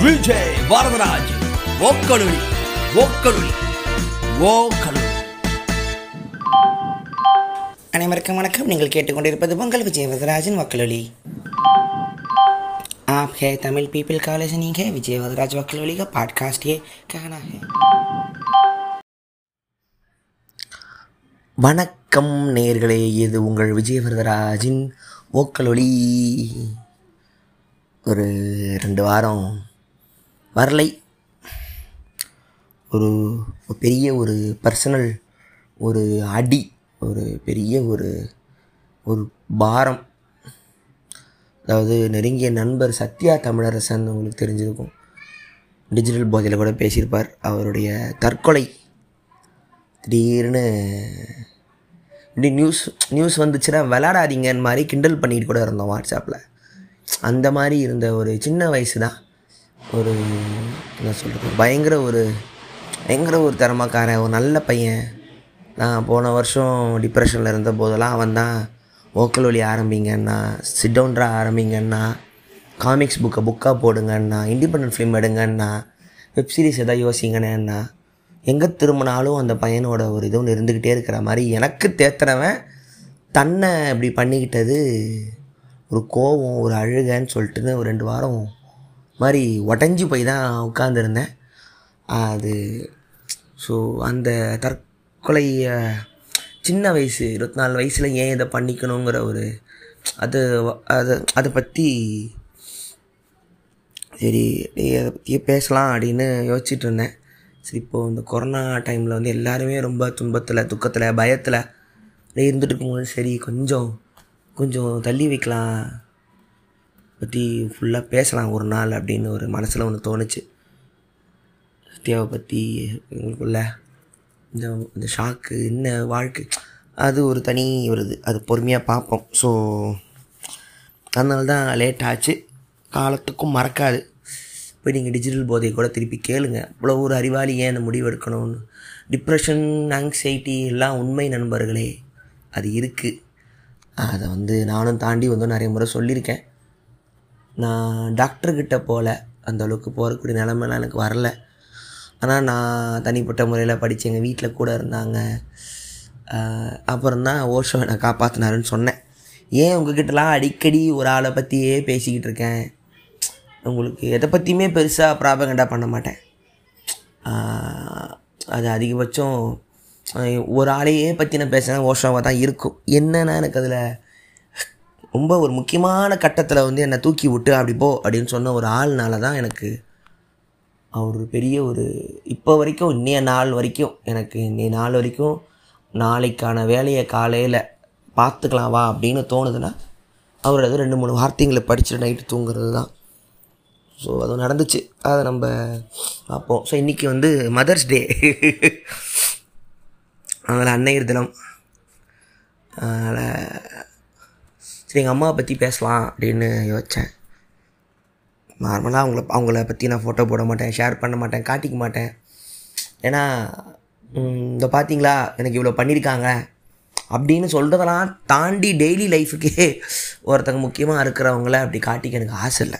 விஜய் வரதராஜ் ஓக்கலுளி ஓக்கலுளி ஓக்கலுளி அனைவருக்கும் வணக்கம் நீங்கள் கேட்டுக்கொண்டிருப்பது பொங்கல் விஜய் வரதராஜன் வக்கலொலி आप है तमिल पीपल का लिसनिंग है विजय वदराज वकलोली का पॉडकास्ट ये कहना है வணக்கம் நேர்களே இது உங்கள் விஜய் வரதராஜின் ஓக்கலொலி ஒரு ரெண்டு வாரம் வரலை. ஒரு பெரிய ஒரு பர்சனல் ஒரு அடி ஒரு பெரிய ஒரு ஒரு பாரம். அதாவது நெருங்கிய நண்பர் சத்யா தமிழரசன் உங்களுக்கு தெரிஞ்சிருக்கும். டிஜிட்டல் போதையில் கூட பேசியிருப்பார். அவருடைய தற்கொலை திடீர்னு இப்படி நியூஸ் நியூஸ் வந்துச்சுன்னா விளாடாதீங்கன்னு மாதிரி கிண்டல் பண்ணிட்டு கூட இருந்தோம் வாட்ஸ்அப்பில் அந்த மாதிரி இருந்த ஒரு சின்ன வயசு தான் ஒரு என்ன சொல்கிறது பயங்கர ஒரு பயங்கர ஒரு திறமைக்காரன் ஒரு நல்ல பையன். நான் போன வருஷம் டிப்ரெஷனில் இருந்த போதெல்லாம் அவன் தான் ஓக்கல் ஒலி ஆரம்பிங்கண்ணா சிட்டவுண்ட்ரா ஆரம்பிங்கண்ணா காமிக்ஸ் புக்கை புக்காக போடுங்கண்ணா இண்டிபெண்ட் ஃபிலிம் எடுங்கண்ணா வெப் சீரிஸ் எதாவது யோசிங்கண்ணா. எங்கே திரும்பினாலும் அந்த பையனோட ஒரு இது ஒன்று இருந்துக்கிட்டே இருக்கிற மாதிரி எனக்கு தேத்துறவன் தன்னை இப்படி பண்ணிக்கிட்டது ஒரு கோவம் ஒரு அழுகைன்னு சொல்லிட்டுன்னு ஒரு ரெண்டு வாரம் மாதிரி உடஞ்சி போய் தான் உட்காந்துருந்தேன் அது ஸோ அந்த தற்கொலையை சின்ன வயசு இருபத்தி நாலு வயசில் ஏன் இதை பண்ணிக்கணுங்கிற ஒரு அது அது அதை பற்றி சரி அதை பற்றியே பேசலாம் அப்படின்னு யோசிச்சுட்டு இருந்தேன் சரி இப்போது இந்த கொரோனா டைமில் வந்து எல்லாருமே ரொம்ப துன்பத்தில் துக்கத்தில் பயத்தில் அப்படியே இருந்துட்டு இருக்கும்போது சரி கொஞ்சம் கொஞ்சம் தள்ளி வைக்கலாம். பற்றி ஃபுல்லாக பேசலாம் ஒரு நாள் அப்படின்னு ஒரு மனசில் ஒன்று தோணுச்சு. சத்யாவை பற்றி எங்களுக்குள்ள இந்த இந்த ஷாக்கு என்ன வாழ்க்கை அது ஒரு தனி ஒரு இது அது பொறுமையாக பார்ப்போம். ஸோ அதனால தான் லேட் ஆச்சு. காலத்துக்கும் மறக்காது. போய் நீங்கள் டிஜிட்டல் போதையை கூட திருப்பி கேளுங்க. இவ்வளோ ஒரு அறிவாளி ஏன் அந்த முடிவு எடுக்கணும்னு? டிப்ரெஷன் ஆங்ஸைட்டி எல்லாம் உண்மை நண்பர்களே. அது இருக்குது அதை வந்து நானும் தாண்டி வந்து நிறைய முறை சொல்லியிருக்கேன். நான் டாக்டர்கிட்ட போகல அந்த அளவுக்கு போகக்கூடிய நிலமெல்லாம் எனக்கு வரல. ஆனால் நான் தனிப்பட்ட முறையில் படித்து எங்கள் வீட்டில் கூட இருந்தாங்க. அப்புறம் தான் ஓஷோ என்னை காப்பாற்றினாருன்னு சொன்னேன். ஏன் உங்ககிட்டலாம் அடிக்கடி ஒரு ஆளை பற்றியே பேசிக்கிட்டு இருக்கேன்? உங்களுக்கு எதை பற்றியுமே பெருசாக ப்ராபகண்டா பண்ண மாட்டேன். அது அதிகபட்சம் ஒரு ஆளையே பற்றி நான் பேசினா ஓஷோவாக தான் இருக்கும். என்னன்னா எனக்கு அதில் ரொம்ப ஒரு முக்கியமான கட்டத்தில் வந்து என்னை தூக்கி விட்டு அப்படி போ அப்படின்னு சொன்ன ஒரு ஆள்னால தான் எனக்கு அவர் பெரிய ஒரு இப்போ வரைக்கும் இன்னைய நாள் வரைக்கும் எனக்கு இன்னைய நாள் வரைக்கும் நாளைக்கான வேலையை காலையில் பார்த்துக்கலாம் வா அப்படின்னு தோணுதுன்னா அது ரெண்டு மூணு வார்த்தைங்களை படிச்சுட்டு நைட்டு தூங்குறது தான். ஸோ அது நடந்துச்சு. அதை நம்ம பார்ப்போம். ஸோ இன்றைக்கி வந்து மதர்ஸ் டே. அதனால் அன்னையர் தினம். அதனால் சரி எங்கள் அம்மாவை பற்றி பேசலாம் அப்படின்னு யோசித்தேன் நார்மலாக அவங்கள அவங்கள பற்றி நான் ஃபோட்டோ போட மாட்டேன் ஷேர் பண்ண மாட்டேன் காட்டிக்க மாட்டேன். ஏன்னா இந்த பார்த்தீங்களா எனக்கு இவ்வளோ பண்ணியிருக்காங்க அப்படின்னு சொல்கிறதெல்லாம் தாண்டி டெய்லி லைஃபுக்கே ஒருத்தங்க முக்கியமாக இருக்கிறவங்கள அப்படி காட்டிக்க எனக்கு ஆசை இல்லை.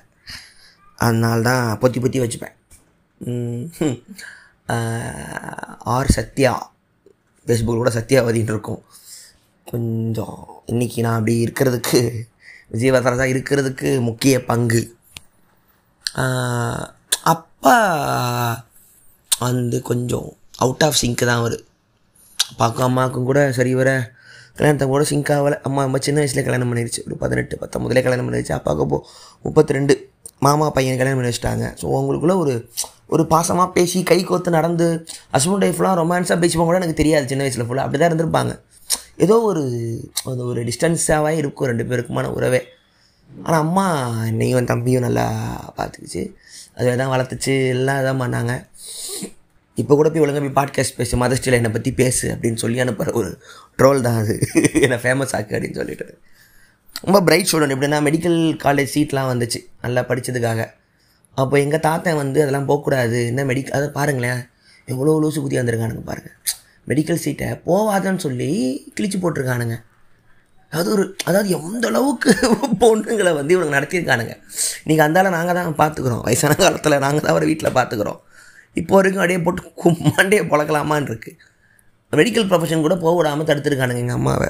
அதனால தான் பொத்தி பொத்தி வச்சுப்பேன். ஆர் சத்யா ஃபேஸ்புக்கில் கூட சத்யாவதின்னு இருக்கும். கொஞ்சம் இன்றைக்கி நான் அப்படி இருக்கிறதுக்கு விஜயவர்தனா இருக்கிறதுக்கு முக்கிய பங்கு. அப்பா வந்து கொஞ்சம் அவுட் ஆஃப் சிங்க்கு தான் அவர். அப்பாவுக்கும் அம்மாவுக்கும் கூட சரி வர கல்யாணத்தை கூட சிங்க் ஆகலை. அம்மா அம்மா சின்ன வயசில் கல்யாணம் பண்ணிருச்சு. ஒரு பதினெட்டு பத்தொம்பதுலேயே கல்யாணம் பண்ணிடுச்சு அப்பாவுக்கு இப்போ முப்பத்தி ரெண்டு மாமா பையன் கல்யாணம் பண்ணி வச்சுட்டாங்க. ஸோ அவங்களுக்குள்ள ஒரு ஒரு பாசமாக பேசி கை கோத்து நடந்து ஹஸ்பண்ட் ஒய்ஃப்லாம் ரொமான்ஸாக பேசிப்போம் கூட எனக்கு தெரியாது. சின்ன வயசில் ஃபுல்லாக அப்படி தான் இருந்திருப்பாங்க. ஏதோ ஒரு அந்த ஒரு டிஸ்டன்ஸாகவே இருக்கும் ரெண்டு பேருக்குமான உறவே. ஆனால் அம்மா என்னையும் என் தம்பியும் நல்லா பார்த்துக்குச்சு அதுவே தான் வளர்த்துச்சு எல்லாம் இதான் பண்ணாங்க. இப்போ கூட போய் ஒழுங்காக போய் பாட்காஸ்ட் பேசு மதஸ்டில் என்னை பற்றி பேசு அப்படின்னு சொல்லி அனுப்புகிற ஒரு ட்ரோல் தான் அது. என்னை ஃபேமஸ் ஆக்கு அப்படின்னு சொல்லிட்டு. ரொம்ப பிரைட் ஸ்டூடெண்ட் எப்படின்னா மெடிக்கல் காலேஜ் சீட்லாம் வந்துச்சு. நல்லா படித்ததுக்காக அப்போ எங்கள் தாத்தன் வந்து அதெல்லாம் போகக்கூடாது. என்ன மெடிக்கல் அதை பாருங்களேன். எவ்வளோ லூசு குத்தி வந்திருக்கானுங்க பாருங்கள் மெடிக்கல் சீட்டை போவாதன்னு சொல்லி கிழிச்சு போட்டிருக்கானுங்க. அதாவது ஒரு அதாவது எந்த அளவுக்கு பொண்ணுங்களை வந்து இவங்க நடத்தியிருக்கானுங்க. நீங்கள் அந்தால நாங்கள் தான் பார்த்துக்குறோம் வயசான காலத்தில் நாங்கள் தான் அவரை வீட்டில் பார்த்துக்குறோம் இப்போ வரைக்கும் அப்படியே போட்டு கும்மாண்டே மண்டையை இருக்குது மெடிக்கல் ப்ரொஃபஷன் கூட போக விடாமல் தடுத்துருக்கானுங்க எங்கள் அம்மாவை.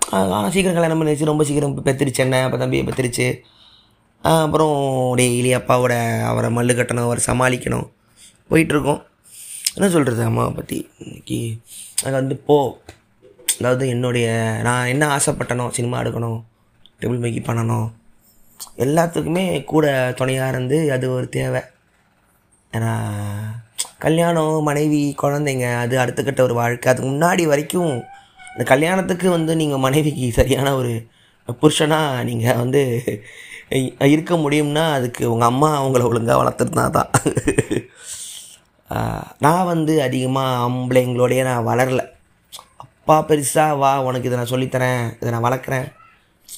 ஆனால் சீக்கிரம் கல்யாணம் பண்ணி ரொம்ப சீக்கிரம் பெத்திருச்சு என்ன? அப்போ தம்பியை பெத்திருச்சு. அப்புறம் டெய்லி அப்பாவோட அவரை மல்லு கட்டணும் அவரை சமாளிக்கணும். போயிட்டுருக்கோம் என்ன சொல்கிறது அம்மாவை பற்றி இன்னைக்கு அது வந்து போ. அதாவது என்னுடைய நான் என்ன ஆசைப்பட்டனோ சினிமா எடுக்கணும் டேபிள் மேக்கி பண்ணணும் எல்லாத்துக்குமே கூட துணையாக இருந்து அது ஒரு தேவை. ஏன்னா கல்யாணம் மனைவி குழந்தைங்க அது அடுத்த ஒரு வாழ்க்கை. அதுக்கு முன்னாடி வரைக்கும் இந்த கல்யாணத்துக்கு வந்து நீங்கள் மனைவிக்கு சரியான ஒரு புருஷனாக நீங்கள் வந்து இருக்க முடியும்னா அதுக்கு உங்கள் அம்மா அவங்கள ஒழுங்காக வளர்த்துருந்தா தான். நான் வந்து அதிகமாக ஆம்பளைங்களோடய நான் வளரல. அப்பா பெருசாக வா உனக்கு இதை நான் சொல்லித்தரேன் இதை நான் வளர்க்குறேன்.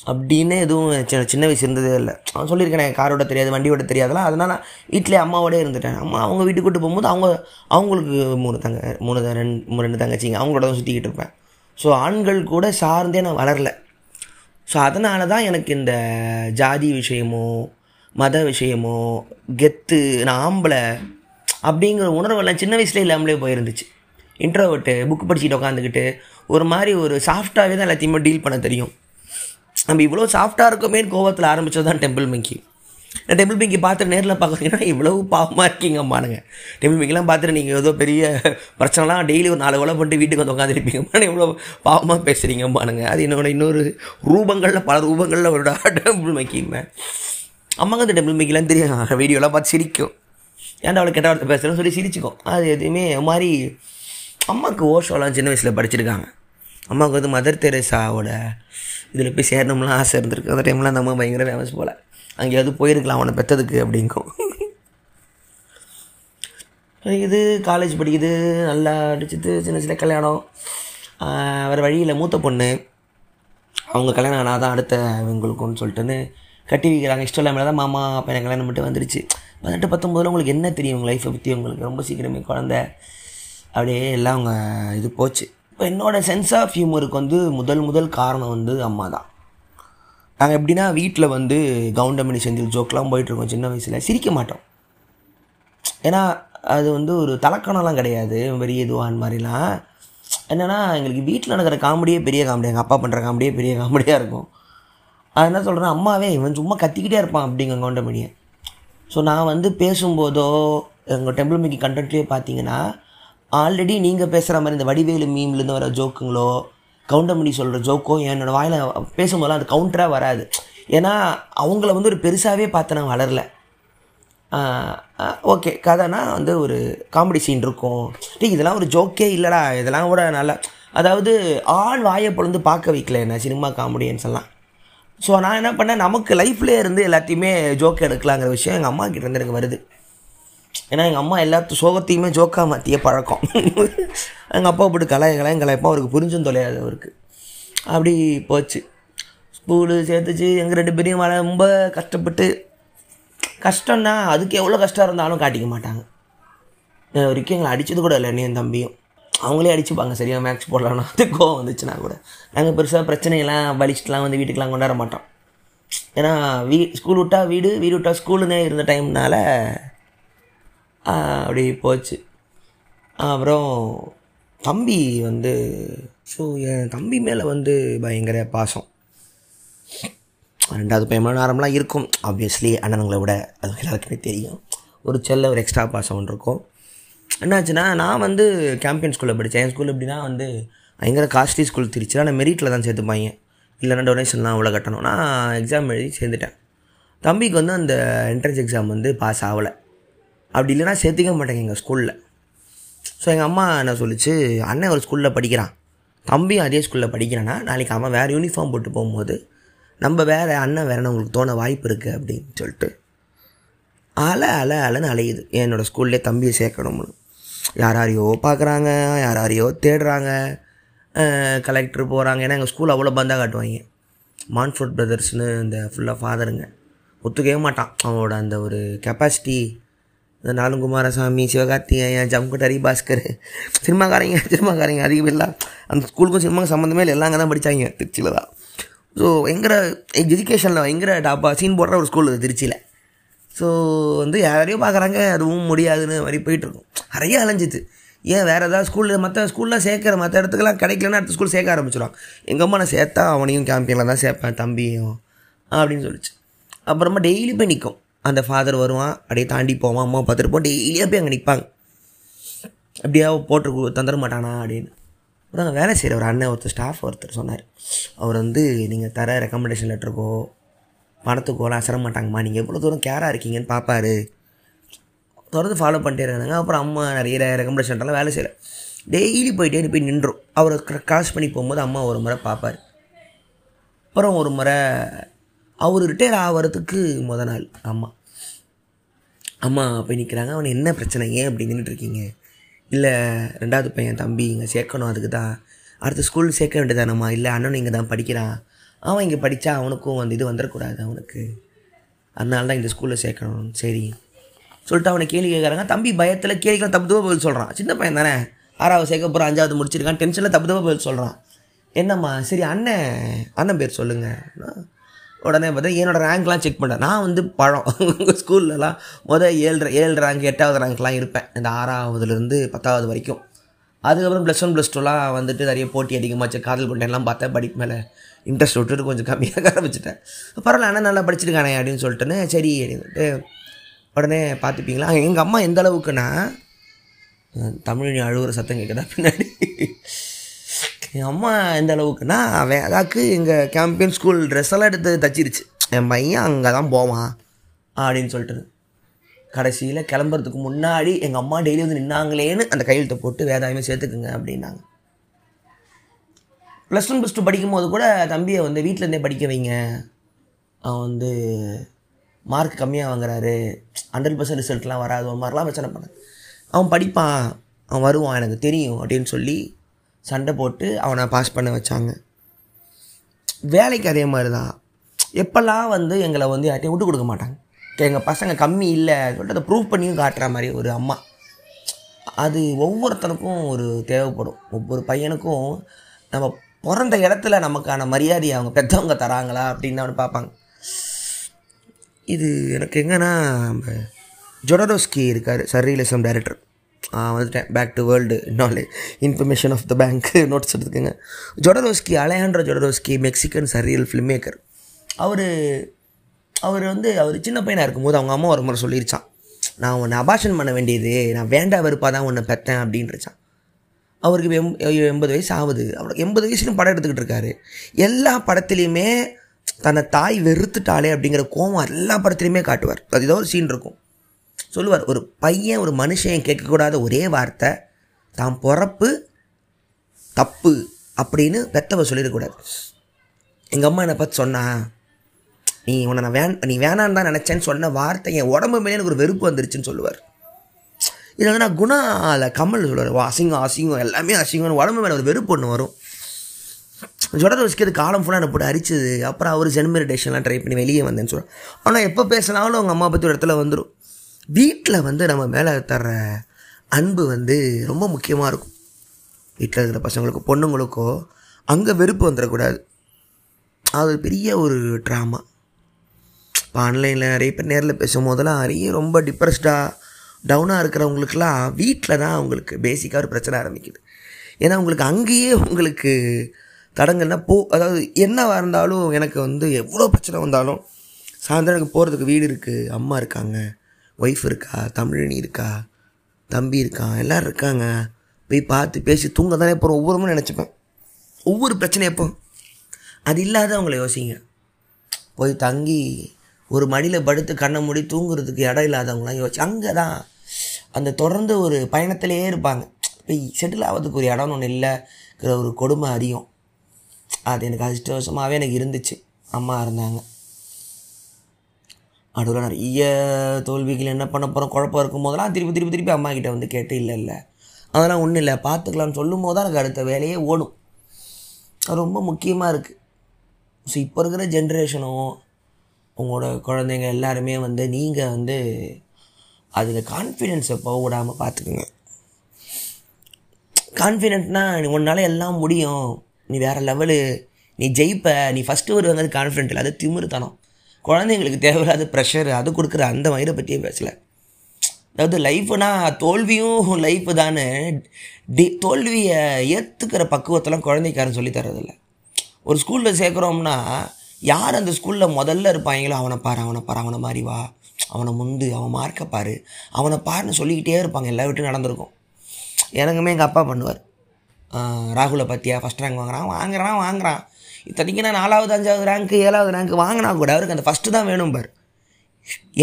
அப்படின்னு எதுவும் சின்ன சின்ன வயசு இருந்ததே இல்லை. அவன் சொல்லியிருக்கேன் கார் ஓட்ட தெரியாது வண்டி ஓட்ட தெரியாதுலாம். அதனால் நான் வீட்டிலே அம்மாவோடய இருந்துட்டேன். அம்மா அவங்க வீட்டுக்கு கூட்டு போகும்போது அவங்க அவங்களுக்கு மூணு தங்க மூணு ரெண்டு மூணு ரெண்டு தங்கச்சிங்க அவங்களோட தான் சுற்றிக்கிட்டு இருப்பேன். ஸோ ஆண்கள் கூட சார்ந்தே நான் வளரல. ஸோ அதனால தான் எனக்கு இந்த ஜாதி விஷயமோ மத விஷயமோ கெத்து நான் ஆம்பளை அப்படிங்கிற உணர்வெல்லாம் சின்ன வயசுல இல்லாமலே போயிருந்துச்சு. இன்ட்ரோவர்ட்டு புக் படிச்சுட்டு உட்காந்துக்கிட்டு ஒரு மாதிரி ஒரு சாஃப்டாகவே தான் எல்லாத்தையுமே டீல் பண்ண தெரியும். நம்ம இவ்வளோ சாஃப்டாக இருக்கோமே கோவத்தில் ஆரம்பித்தது தான் டெம்பிள் மிங்கி நான் டெம்பிள் மிங்கி பார்த்துட்டு நேரில் பார்க்குறீங்கன்னா இவ்வளவு பாவமாக இருக்கீங்க அம்மானுங்க டெம்பிள் மிங்கிலாம் பார்த்துட்டு நீங்கள் ஏதோ பெரிய பிரச்சனைலாம் டெய்லி ஒரு நாலு வேலை பண்ணிட்டு வீட்டுக்கு வந்து உட்காந்துருப்பீங்க இவ்வளோ பாவமாக பேசுகிறீங்க அம்மானுங்க அது என்னோட இன்னொரு ரூபங்களில் பல ரூபங்களில் ஒரு டெம்பிள் மிக்கிங்க அம்மாங்க அந்த டெம்பிள் மிக்கிலாம் தெரியும். வீடியோலாம் பார்த்து சிரிக்கும். ஏன்டா அவளை கெட்ட வார்த்தை பேசுகிறேன்னு சொல்லி சிரிச்சுக்கும். அது எதுவுமே மாதிரி அம்மாவுக்கு ஓஷோலாம் சின்ன வயசில் படிச்சிருக்காங்க. அம்மாவுக்கு வந்து மதர் தெரேசாவோட இதில் போய் சேரணும்லாம் ஆசை இருந்திருக்கு. அந்த டைம்லாம் அந்த அம்மா பயங்கர ஃபேமஸ் போல். அங்கேயாவது போயிருக்கலாம் அவனை பெற்றதுக்கு அப்படிங்கும். இது காலேஜ் படிக்குது நல்லா அடிச்சுட்டு சின்ன சின்ன கல்யாணம். வேறு வழியில் மூத்த பொண்ணு. அவங்க கல்யாணம் ஆனால் தான் அடுத்த இவங்களுக்குன்னு சொல்லிட்டுன்னு கட்டி வைக்கிறாங்க. இஷ்டம் இல்லாமல் தான் மாமா பையன் கல்யாணம் மட்டும் வந்துருச்சு. பதினெட்டு பத்தொம்போதில் உங்களுக்கு என்ன தெரியும் உங்கள் லைஃப்பை பற்றி உங்களுக்கு ரொம்ப சீக்கிரமே குழந்த. அப்படியே எல்லாம் அவங்க இது போச்சு. இப்போ என்னோடய சென்ஸ் ஆஃப் ஹியூமருக்கு வந்து முதல் முதல் காரணம் வந்து அம்மா தான். நாங்கள் எப்படின்னா வீட்டில் வந்து கவுண்டமணி செந்தில் ஜோக்கெலாம் போயிட்டுருக்கோம் சின்ன வயசில். சிரிக்க மாட்டோம். ஏன்னா அது வந்து ஒரு தலக்கணம்லாம் கிடையாது. பெரிய இதுவான் மாதிரிலாம். என்னென்னா எங்களுக்கு வீட்டில் நடக்கிற காமெடியே பெரிய காமெடி எங்கள் அப்பா பண்ணுற காமெடியே பெரிய காமெடியாக இருக்கும். அது என்ன சொல்கிறேன் அம்மாவே இவன் சும்மா கத்திக்கிட்டே இருப்பான் அப்படிங்க கவுண்டமணியை. ஸோ நான் வந்து பேசும்போதோ எங்கள் டெம்பிள் மிக்கி கண்டென்ட்லேயே பார்த்தீங்கன்னா ஆல்ரெடி நீங்கள் பேசுகிற மாதிரி இந்த வடிவேலு மீம்லேருந்து வர ஜோக்குங்களோ கவுண்டமணி சொல்கிற ஜோக்கோ என்னோடய வாயில் பேசும்போதெல்லாம் அது கவுண்டராக வராது. ஏன்னா அவங்கள வந்து ஒரு பெருசாகவே பார்த்து நான் வளரல. ஓகே கதைனா வந்து ஒரு காமெடி சீன் இருக்கும். டீ இதெல்லாம் ஒரு ஜோக்கே இல்லைடா. இதெல்லாம் கூட நல்லா அதாவது ஆள் வாயை பொழுது பார்க்க வைக்கல என்ன சினிமா காமெடியன்ஸ் எல்லாம். ஸோ நான் என்ன பண்ணேன்? நமக்கு லைஃப்லேயே இருந்து எல்லாத்தையுமே ஜோக் எடுக்கலாங்கிற விஷயம் எங்கள் அம்மா கிட்ட இருந்து எனக்கு வருது. ஏன்னா எங்கள் அம்மா எல்லாத்து சோகத்தையுமே ஜோக்காக மாற்றிய பழக்கம். எங்கள் அப்பா போட்டு கலாய கலாயம் கலாயப்பா அவருக்கு புரிஞ்சும் தொலையாது அவருக்கு. அப்படி போச்சு. ஸ்கூலு சேர்த்துச்சு. எங்கள் ரெண்டு பேரையும் வள ரொம்ப கஷ்டப்பட்டு கஷ்டம்னா அதுக்கு எவ்வளோ கஷ்டம் இருந்தாலும் காட்டிக்க மாட்டாங்க. வரைக்கும் எங்களை அடித்தது கூட இல்லை என் தம்பியும். அவங்களே அடிச்சுப்பாங்க. சரியாக மேக்ஸ் போடலாம்னா அது கோவம் வந்துச்சுன்னா கூட. நாங்கள் பெருசாக பிரச்சனையெல்லாம் பலிச்சுட்டுலாம் வந்து வீட்டுக்கெலாம் கொண்டாட மாட்டோம். ஏன்னா வீ ஸ்கூல் விட்டா வீடு வீடு விட்டா ஸ்கூலுன்னே இருந்த டைம்னால அப்படி போச்சு. அப்புறம் தம்பி வந்து ஸோ என் தம்பி மேலே வந்து பயங்கர பாசம். ரெண்டாவது பையன் நார்மலாக இருக்கும். ஆப்வியஸ்லி அண்ணனுங்களை விட அது எல்லாருக்குமே தெரியும். ஒரு செல்ல ஒரு எக்ஸ்ட்ரா பாசம் ஒன்று இருக்கும். என்னாச்சுன்னா நான் வந்து கேம்பியன் ஸ்கூலில் படித்தேன் என் ஸ்கூல் எப்படின்னா வந்து பயங்கர காஸ்ட்லி ஸ்கூல் திருச்சி நான் மெரிட்டில் தான் சேர்த்துப்பாங்க இல்லைன்னா டொனேஷன்லாம் அவ்வளோ கட்டணும். நான் எக்ஸாம் எழுதி சேர்ந்துட்டேன். தம்பிக்கு வந்து அந்த என்ட்ரன்ஸ் எக்ஸாம் வந்து பாஸ் ஆகலை. அப்படி இல்லைன்னா சேர்த்துக்க மாட்டேங்க எங்கள் ஸ்கூலில் ஸோ எங்கள் அம்மா என்ன சொல்லிச்சு? அண்ணன் ஒரு ஸ்கூலில் படிக்கிறான். தம்பியும் அதே ஸ்கூலில் படிக்கிறான்னா நாளைக்கு அவன் வேறு யூனிஃபார்ம் போட்டு போகும்போது நம்ம வேறு அண்ணன் வேறு உங்களுக்கு தோண வாய்ப்பு இருக்குது அப்படின்னு சொல்லிட்டு அலை அலை அலைன்னு அலையுது. என்னோடய ஸ்கூல்லே தம்பியை சேர்க்கணும்னு. யார் யாரையோ பார்க்குறாங்க யாராரையோ யாரையோ தேடுறாங்க கலெக்டர் போகிறாங்க ஏன்னா எங்கள் ஸ்கூல் அவ்வளோ பந்தாக காட்டுவாங்க. மான்ஃபோர்ட் பிரதர்ஸ்னு இந்த ஃபுல்லாக ஃபாதருங்க ஒத்துக்கவே மாட்டான். அவனோட அந்த ஒரு கெப்பாசிட்டி இந்த நாலும் குமாரசாமி சிவகார்த்திகேயன் ஜம்குட் ஹரிபாஸ்கர் சினிமாக்காரங்க சினிமாக்காரங்க அதிகம் இல்லை. அந்த ஸ்கூலுக்கும் சினிமாவுக்கு சம்மந்தமே இல்லை. எல்லாங்க அங்கே தான் படித்தாங்க திருச்சியில் தான். ஸோ எங்கிற எஜுகேஷனில் எங்கிற டாப்பா சீன் போடுற ஒரு ஸ்கூல் திருச்சியில். ஸோ வந்து யாரையும் பார்க்குறாங்க அதுவும் முடியாதுன்னு மாதிரி போயிட்டுருக்கும். நிறைய அலைஞ்சிது. ஏன் வேறு ஏதாவது ஸ்கூலில் மற்ற ஸ்கூலில் சேர்க்குற மற்ற இடத்துக்குலாம் கிடைக்கலன்னா அடுத்த ஸ்கூல் சேர்க்க ஆரம்பிச்சிடுவாங்க எங்கள் அம்மா நான் சேர்த்தா அவனையும் கேம்பியனில் தான் சேர்ப்பேன் தம்பியும் அப்படின்னு சொல்லிச்சு. அப்புறமா டெய்லி போய் நிற்கும் அந்த ஃபாதர் வருவான் அப்படியே தாண்டி போவான் அம்மா பார்த்துருப்போம் டெய்லியாக போய் அங்கே நிற்பாங்க அப்படியே போட்டு தந்துட மாட்டானா? அப்படின்னு. அப்புறம் அங்கே வேலை செய்கிற ஒரு அண்ணன் ஒருத்தர் ஸ்டாஃப் ஒருத்தர் சொன்னார். அவர் வந்து நீங்கள் தர ரெக்கமெண்டேஷன் லெட்டருக்கோ பணத்துக்கோலாம் அசர மாட்டாங்கம்மா. நீங்கள் எவ்வளோ தூரம் கேராக இருக்கீங்கன்னு பார்ப்பாரு தொடர்ந்து ஃபாலோ பண்ணிட்டே இருந்தாங்க. அப்புறம் அம்மா நிறைய ரெக்கமெண்டேஷன்லாம் வேலை செய்யலை. டெய்லி போயிட்டே போய் நின்றோம். அவரை கிராஸ் பண்ணி போகும்போது அம்மா ஒரு முறை பார்ப்பார் அப்புறம் ஒரு முறை அவர் ரிட்டையர் ஆகிறதுக்கு முத நாள் அம்மா. அம்மா போய் நிற்கிறாங்க அவன் என்ன பிரச்சனை? ஏன் அப்படி நின்றுட்டுருக்கீங்க இல்லை ரெண்டாவது பையன் தம்பி இங்கே சேர்க்கணும் அதுக்கு தான் அடுத்த ஸ்கூல் சேர்க்க வேண்டியதானம்மா? இல்லை அண்ணன் இங்கே தான் படிக்கிறான். அவன் இங்கே படித்தா அவனுக்கும் வந்து இது வந்துடக்கூடாது அவனுக்கு. அதனால தான் இந்த ஸ்கூலில் சேர்க்கணும். சரி. சொல்லிட்டு அவனை கேள்வி கேட்குறாங்க தம்பி பயத்தில் கேள்விக்கெல்லாம் தப்பு தப்பாக பதில் சொல்கிறான் சின்ன பையன் தானே. ஆறாவது சேர்க்க போகிற அஞ்சாவது முடிச்சிருக்கான் டென்ஷனில் தப்பு தப்பாக பதில் சொல்கிறான் என்னம்மா? சரி அண்ணன் அண்ணன் பேர் சொல்லுங்கள் உடனே பார்த்தா என்னோடய ரேங்க்லாம் செக் பண்ணுறேன் நான் வந்து பழம். உங்கள் ஸ்கூல்லலாம் மொதல் ஏழு ஏழு ரேங்க் எட்டாவது ரேங்க்லாம் இருப்பேன். இந்த ஆறாவதுலேருந்து பத்தாவது வரைக்கும். அதுக்கப்புறம் ப்ளஸ் ஒன் ப்ளஸ் டூலாம் வந்துட்டு நிறைய போட்டி அதிகமாச்சு காதல் பண்ணேன்லாம் பார்த்தேன். படிப்பு மேலே இன்ட்ரெஸ்ட் விட்டுட்டு கொஞ்சம் கம்மியாக ஆரம்பிச்சிட்டேன். பரவாயில்ல அண்ணன் நல்லா படிச்சிருக்கானே அப்படின்னு சொல்லிட்டுன்னு சரி அப்படின்ட்டு உடனே பார்த்துப்பீங்களா? எங்கள் அம்மா எந்த அளவுக்குன்னா தமிழ் அழுகிற சத்தம் கேட்குதா? பின்னாடி. என் அம்மா எந்த அளவுக்குன்னா அவன் எங்கள் கேம்பியன் ஸ்கூல் ட்ரெஸ் எல்லாம் எடுத்து தச்சிருச்சு. என் பையன் அங்கே தான் போவான் அப்படின்னு சொல்லிட்டு கடைசியில் கிளம்புறதுக்கு முன்னாடி எங்கள் அம்மா டெய்லி வந்து நின்னாங்களேன்னு அந்த கையெழுத்தை போட்டு வேதாயமே சேர்த்துக்குங்க அப்படின்னாங்க. ப்ளஸ் ஒன் ப்ளஸ் டூ படிக்கும்போது கூட தம்பியை வந்து வீட்டிலேருந்தே படிக்க வைங்க. அவன் வந்து மார்க் கம்மியாக வாங்குறாரு. ஹண்ட்ரட் பர்சன்ட் ரிசல்ட்லாம் வராது. ஒரு மாதிரிலாம் பிரச்சனை பண்ண. அவன் படிப்பான். அவன் வருவான் எனக்கு தெரியும் அப்படின்னு சொல்லி சண்டை போட்டு அவனை பாஸ் பண்ண வச்சாங்க. வேலைக்கு அதே மாதிரி தான் எப்போல்லாம் வந்து எங்களை வந்து யார்ட்டையும் விட்டு கொடுக்க மாட்டாங்க. எங்கள் பசங்க கம்மி இல்லை சொல்லிட்டு அதை ப்ரூவ் பண்ணியும் காட்டுற மாதிரி ஒரு அம்மா. அது ஒவ்வொருத்தனுக்கும் ஒரு தேவைப்படும். ஒவ்வொரு பையனுக்கும் நம்ம பிறந்த இடத்துல நமக்கான மரியாதையை அவங்க பெற்றவங்க தராங்களா அப்படின்னு தான் பார்ப்பாங்க. இது எனக்கு எங்கன்னா நம்ம ஜொடரோஸ்கி இருக்கார் சர்ரியலிசம் டைரக்டர். வந்துட்டேன். Back to world knowledge information of the bank notes எடுத்துக்கோங்க. Jodorowsky Alejandro Jodorowsky Mexican surreal film maker அவர் அவர் வந்து அவர் சின்ன பையனாக இருக்கும்போது அவங்க அம்மா ஒரு முறை சொல்லிருச்சான். நான் உன்னை அபாஷன் பண்ண வேண்டியது நான் வேண்டா வெறுப்பாக தான் உன்னை பெற்றேன் அப்படின்றச்சான் அவருக்கு எம் எண்பது வயசு ஆகுது. அவருக்கு எண்பது வயசுலையும் படம் எடுத்துக்கிட்டு இருக்காரு. எல்லா படத்துலையுமே தன்னை தாய் வெறுத்துட்டாளே அப்படிங்கிற கோவம் எல்லா படத்துலையுமே காட்டுவார். அது ஏதோ ஒரு சீன் இருக்கும். சொல்லுவார் ஒரு பையன் ஒரு மனுஷன் கேட்கக்கூடாத ஒரே வார்த்தை தான் பிறப்பு தப்பு அப்படின்னு பெத்தவ சொல்லிடக்கூடாது. எங்கள் அம்மா என்னை பார்த்து சொன்னா நீ உன்னை நான் வேண் நீ வேணான்னு தான் நினச்சேன்னு சொன்ன வார்த்தை என் உடம்பு மேலே எனக்கு ஒரு வெறுப்பு வந்துருச்சுன்னு சொல்லுவார். இதில் வந்து நான் குணா அதில் கமல் சொல்லுவார். வா அசிங்கம் அசிங்கம் எல்லாமே அசிங்கம் உடம்பு மேலே ஒரு வெறுப்பு ஒன்று வரும். ஜொடரோஸ்க்கு வச்சுக்கிறது காலம் ஃபுல்லாக எனக்கு போட்டு அரிச்சது. அப்புறம் அவர் ஜென் மெடிடேஷன்லாம் ட்ரை பண்ணி வெளியே வந்தேன்னு சொல்கிறேன் ஆனால் எப்போ பேசினாலும் அவங்க அம்மா பற்றி ஒரு இடத்துல வந்துடும் வீட்டில் வந்து நம்ம மேலே தர்ற அன்பு வந்து ரொம்ப முக்கியமாக இருக்கும். வீட்டில் இருக்கிற பசங்களுக்கோ பொண்ணுங்களுக்கோ அங்கே வெறுப்பு வந்துடக்கூடாது அது பெரிய ஒரு ட்ராமா இப்போ ஆன்லைனில் நிறைய பேர் நேரில் பேசும்போதெல்லாம் நிறைய ரொம்ப டிப்ரெஸ்டாக டவுனாக இருக்கிறவங்களுக்குலாம் வீட்டில் தான் அவங்களுக்கு பேசிக்காக ஒரு பிரச்சனை ஆரம்பிக்குது. ஏன்னா உங்களுக்கு அங்கேயே உங்களுக்கு தடங்கள்னா போ அதாவது என்னவாக இருந்தாலும் எனக்கு வந்து எவ்வளோ பிரச்சனை வந்தாலும் சாயந்தரம் எனக்கு போகிறதுக்கு வீடு இருக்குது அம்மா இருக்காங்க ஒய்ஃப் இருக்கா தமிழினி இருக்கா தம்பி இருக்கான் எல்லோரும் இருக்காங்க. போய் பார்த்து பேசி தூங்க தானே போகிறோம் ஒவ்வொரு நினச்சிப்பேன். ஒவ்வொரு பிரச்சனையப்போ அது இல்லாத அவங்கள யோசிங்க. போய் தங்கி ஒரு மடியில் படுத்து கண்ணை மூடி தூங்குறதுக்கு இடம் இல்லாதவங்களாம் யோசிச்சு அங்கே தான் அந்த தொடர்ந்து ஒரு பயணத்திலேயே இருப்பாங்க. போய் செட்டில் ஆகிறதுக்கு ஒரு இடம்னு ஒன்று இல்லைங்கிற ஒரு கொடுமை அறியும் அது எனக்கு அதிர்ஷ்டவசமாகவே எனக்கு இருந்துச்சு. அம்மா இருந்தாங்க. நடுவில் நிறைய தோல்விகள் என்ன பண்ண போகிறோம் குழப்பம் இருக்கும் போதெல்லாம் திருப்பி திருப்பி திருப்பி அம்மா கிட்டே வந்து கேட்டு இல்லை இல்லை. அதெல்லாம் ஒன்றும் இல்லை. பார்த்துக்கலாம்னு சொல்லும் போது தான் எனக்கு அடுத்த வேலையே ஓடும். அது ரொம்ப முக்கியமாக இருக்குது ஸோ இப்போ இருக்கிற ஜென்ரேஷனும் உங்களோட குழந்தைங்க எல்லாருமே வந்து நீங்கள் வந்து அதில் கான்ஃபிடென்ஸை போக விடாமல் பார்த்துக்குங்க கான்ஃபிடென்ட்னா உன்னால் எல்லாம் முடியும். நீ வேறு லெவலு நீ ஜெயிப்ப நீ ஃபஸ்ட்டு வருவாங்க கான்ஃபிடென்ட் இல்லை. அது திமிருத்தனம். குழந்தைங்களுக்கு தேவையில்லாத ப்ரெஷர் அது கொடுக்குற அந்த வயிறை பற்றியே பேசலை. அதாவது லைஃப்னா தோல்வியும் லைஃப் தானே டி தோல்வியை ஏற்றுக்கிற பக்குவத்தெல்லாம் குழந்தைக்காரன் சொல்லி தரதில்ல ஒரு ஸ்கூலில் சேர்க்குறோம்னா யார் அந்த ஸ்கூலில் முதல்ல இருப்பாங்களோ அவனை பாரு அவனை பாரு அவனை மாதிரி வா. அவனை முந்து அவன் மார்க்கை பாரு. அவனை பாருன்னு சொல்லிக்கிட்டே இருப்பாங்க எல்லா வீட்டும் நடந்திருக்கும். எனக்குமே எங்கள் அப்பா பண்ணுவார். ராகுலை பற்றியா ஃபஸ்ட் ரேங்க் வாங்குறான் வாங்குறான் வாங்குறான். இத்தனைக்கு நான் நாலாவது அஞ்சாவது ரேங்க் ஏழாவது ரேங்க் வாங்கினா கூட அவருக்கு அந்த ஃபஸ்ட்டு தான் வேணும் பார்.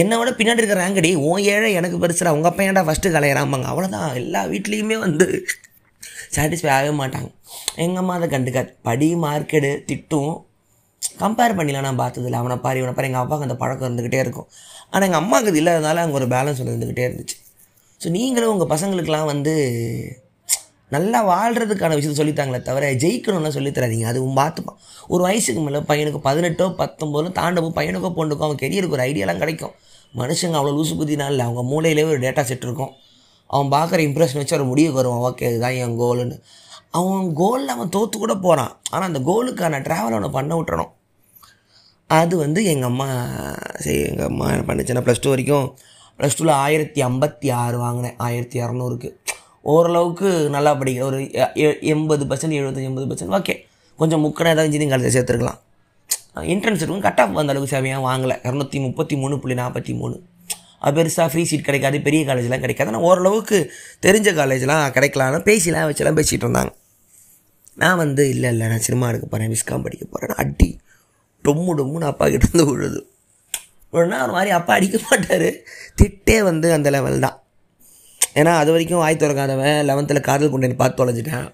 என்னை விட பின்னாடி இருக்கிற ரேங்கடி உன் ஏழை எனக்கு பெருசுடா உங்கள் அப்பா ஏன்டா ஃபஸ்ட்டு கலையிறாம்பாங்க. அவ்வளோதான் எல்லா வீட்லேயுமே வந்து சாட்டிஸ்ஃபை ஆகவே மாட்டாங்க. எங்கள் அம்மா அதை கண்டுக்காது. படி மார்க்கெடு திட்டும். கம்பேர் பண்ணிலாம் நான் பார்த்ததில்ல. அவனை பாரு இவனை பாரு எங்கள் அப்பாவுக்கு அந்த பழக்கம் இருந்துக்கிட்டே இருக்கும். ஆனால் எங்கள் அம்மாவுக்கு இது இல்லாதனால அங்கே ஒரு பேலன்ஸ் இருந்துக்கிட்டே இருந்துச்சு. ஸோ நீங்களும் உங்கள் பசங்களுக்கெலாம் வந்து நல்லா வாழ்கிறதுக்கான விஷயத்தை சொல்லித்தாங்களே தவிர ஜெயிக்கணும்னா சொல்லித் தராதீங்க அது உன் பார்த்துப்பான் ஒரு வயசுக்கு மேலே பையனுக்கு பதினெட்டோ பத்தொம்போதோ தாண்டவும் பையனுக்கோ பொண்ணுக்கோ அவன் கெரியருக்கு ஒரு ஐடியாலாம் கிடைக்கும். மனுஷங்க அவ்வளோ லூசு புத்தினா இல்லை அவங்க மூளையிலேயே ஒரு டேட்டா செட் இருக்கும். அவன் பார்க்குற இம்ப்ரெஷன் வச்சு ஒரு முடிவுக்கு வருவான். ஓகே இதுதான் என் கோல்னு அவன் கோலில் அவன் தோற்று கூட போகிறான் ஆனால் அந்த கோலுக்கான ட்ராவல் அவனை பண்ண விட்டுறணும். அது வந்து எங்கள் அம்மா சரி எங்கள் அம்மா என்ன பண்ணுச்சு ப்ளஸ் டூ வரைக்கும் ப்ளஸ் டூவில் ஆயிரத்தி ஐம்பத்தி ஆறு வாங்கினேன். ஆயிரத்தி இரநூறுக்கு ஓரளவுக்கு நல்லா படிக்க ஒரு எண்பது பர்சன்ட் எழுபத்தஞ்சி எண்பது பர்சன்ட் ஓகே கொஞ்சம் முக்கனை ஏதாவது இன்ஜினியரிங் காலேஜ் சேர்த்துருக்கலாம். என்ட்ரன்ஸ் இருக்கும். கட் ஆஃப் அந்த அளவுக்கு சேவையாக வாங்கலை. இரநூத்தி முப்பத்தி மூணு புள்ளி நாற்பத்தி மூணு. அது பெருசாக ஃப்ரீ சீட் கிடைக்காது. பெரிய காலேஜ்லாம் கிடைக்காது. ஆனால் ஓரளவுக்கு தெரிஞ்ச காலேஜ்லாம் கிடைக்கலாம்னு பேசிலாம் வச்சுலாம் பேசிகிட்டு இருந்தாங்க. நான் வந்து இல்லை இல்லை நான் சினிமா எடுக்க போகிறேன் விஸ்காம் படிக்க போகிறேன் அடி டொம்மு டொம்முன்னு அப்பா கிட்ட இருந்து விழுது உடனே ஒரு மாதிரி அப்பா அடிக்க மாட்டார். திட்டே வந்து அந்த லெவல் தான். ஏன்னா அது வரைக்கும் வாய் திறக்காதவன் லெவன்த்தில் காதல் கொண்டு பார்த்து தொலைஞ்சிட்டேன்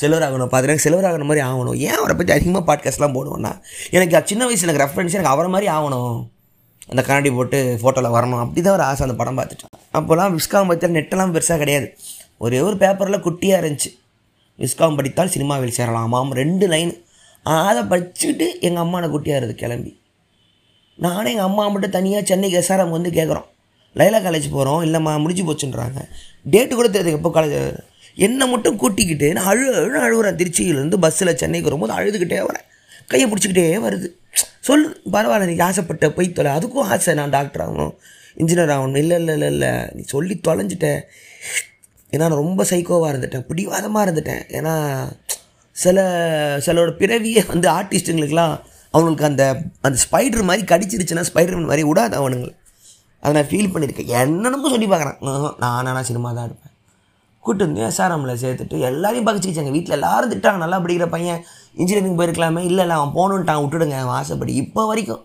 செல்வராகணும் பார்த்துட்டு செல்வராகணும் மாதிரி ஆகணும். ஏன் அவரை பற்றி அதிகமாக பாட்காஸ்ட்லாம் போடுவோன்னா எனக்கு அது சின்ன வயசில் எனக்கு ரெஃபரன்ஸ் எனக்கு அவரை மாதிரி ஆகணும். அந்த கண்ணாடி போட்டு ஃபோட்டோவில் வரணும். அப்படி தான் ஒரு ஆசை அந்த படம் பார்த்துட்டேன். அப்போல்லாம் விஸ்காம் பற்றியில் நெட்டெல்லாம் பெருசாக கிடையாது. ஒரே ஒரு பேப்பரில் குட்டியாக இருந்துச்சு. விஸ்காம் படித்தால் சினிமாவில் சேரலாமாம். ரெண்டு லைன் அதை படிச்சுக்கிட்டு எங்கள் அம்மா நான் குட்டியாக கிளம்பி. நானும் எங்கள் அம்மா மட்டும் தனியாக சென்னைக்கு எஸ்ஆர்எம் வந்து கேட்குறோம் லைலா காலேஜ் போகிறோம் இல்லைம்மா முடிஞ்சு போச்சுன்றாங்க. டேட்டு கூட தெரியுது எப்போ காலேஜ் என்னை மட்டும் கூட்டிக்கிட்டு நான் அழு அழு அழுகுறேன். திருச்சியிலேருந்து பஸ்ஸில் சென்னைக்கு வரும்போது அழுதுகிட்டே வரேன். கையை பிடிச்சிக்கிட்டே வருது. சொல்லு பரவாயில்ல நீ ஆசைப்பட்ட போய் தொலை. அதுக்கும் ஆசை நான் டாக்டர் ஆகணும் இன்ஜினியர் ஆகணும். இல்லை இல்லை இல்லை இல்லை. நீ சொல்லி தொலைஞ்சிட்ட. ஏன்னா நான் ரொம்ப சைக்கோவாக இருந்துட்டேன். பிடிவாதமாக இருந்துட்டேன். ஏன்னா சில சிலோட பிறவியே வந்து ஆர்டிஸ்ட்டுங்களுக்கெல்லாம் அவங்களுக்கு அந்த அந்த ஸ்பைடர் மாதிரி கடிச்சிருச்சுன்னா ஸ்பைடர் மாதிரி விடாது அவனுங்களை அதை நான் ஃபீல் பண்ணியிருக்கேன். என்னென்னமோ சொல்லி பார்க்குறேன். நான் ஆனால் சினிமா தான் இருப்பேன் கூட்டு வந்து எஸ்ஆர்எம்மில் சேர்த்துட்டு எல்லாரையும் பகிச்சிக்கிச்சாங்க. வீட்டில் எல்லாரும் திட்டாங்க நல்லா படிக்கிற பையன் இன்ஜினியரிங் போயிருக்கலாமே. இல்லை இல்லை அவன் போகணுன்ட்டான் விட்டுடுங்க. அவன் ஆசைப்படி. இப்போ வரைக்கும்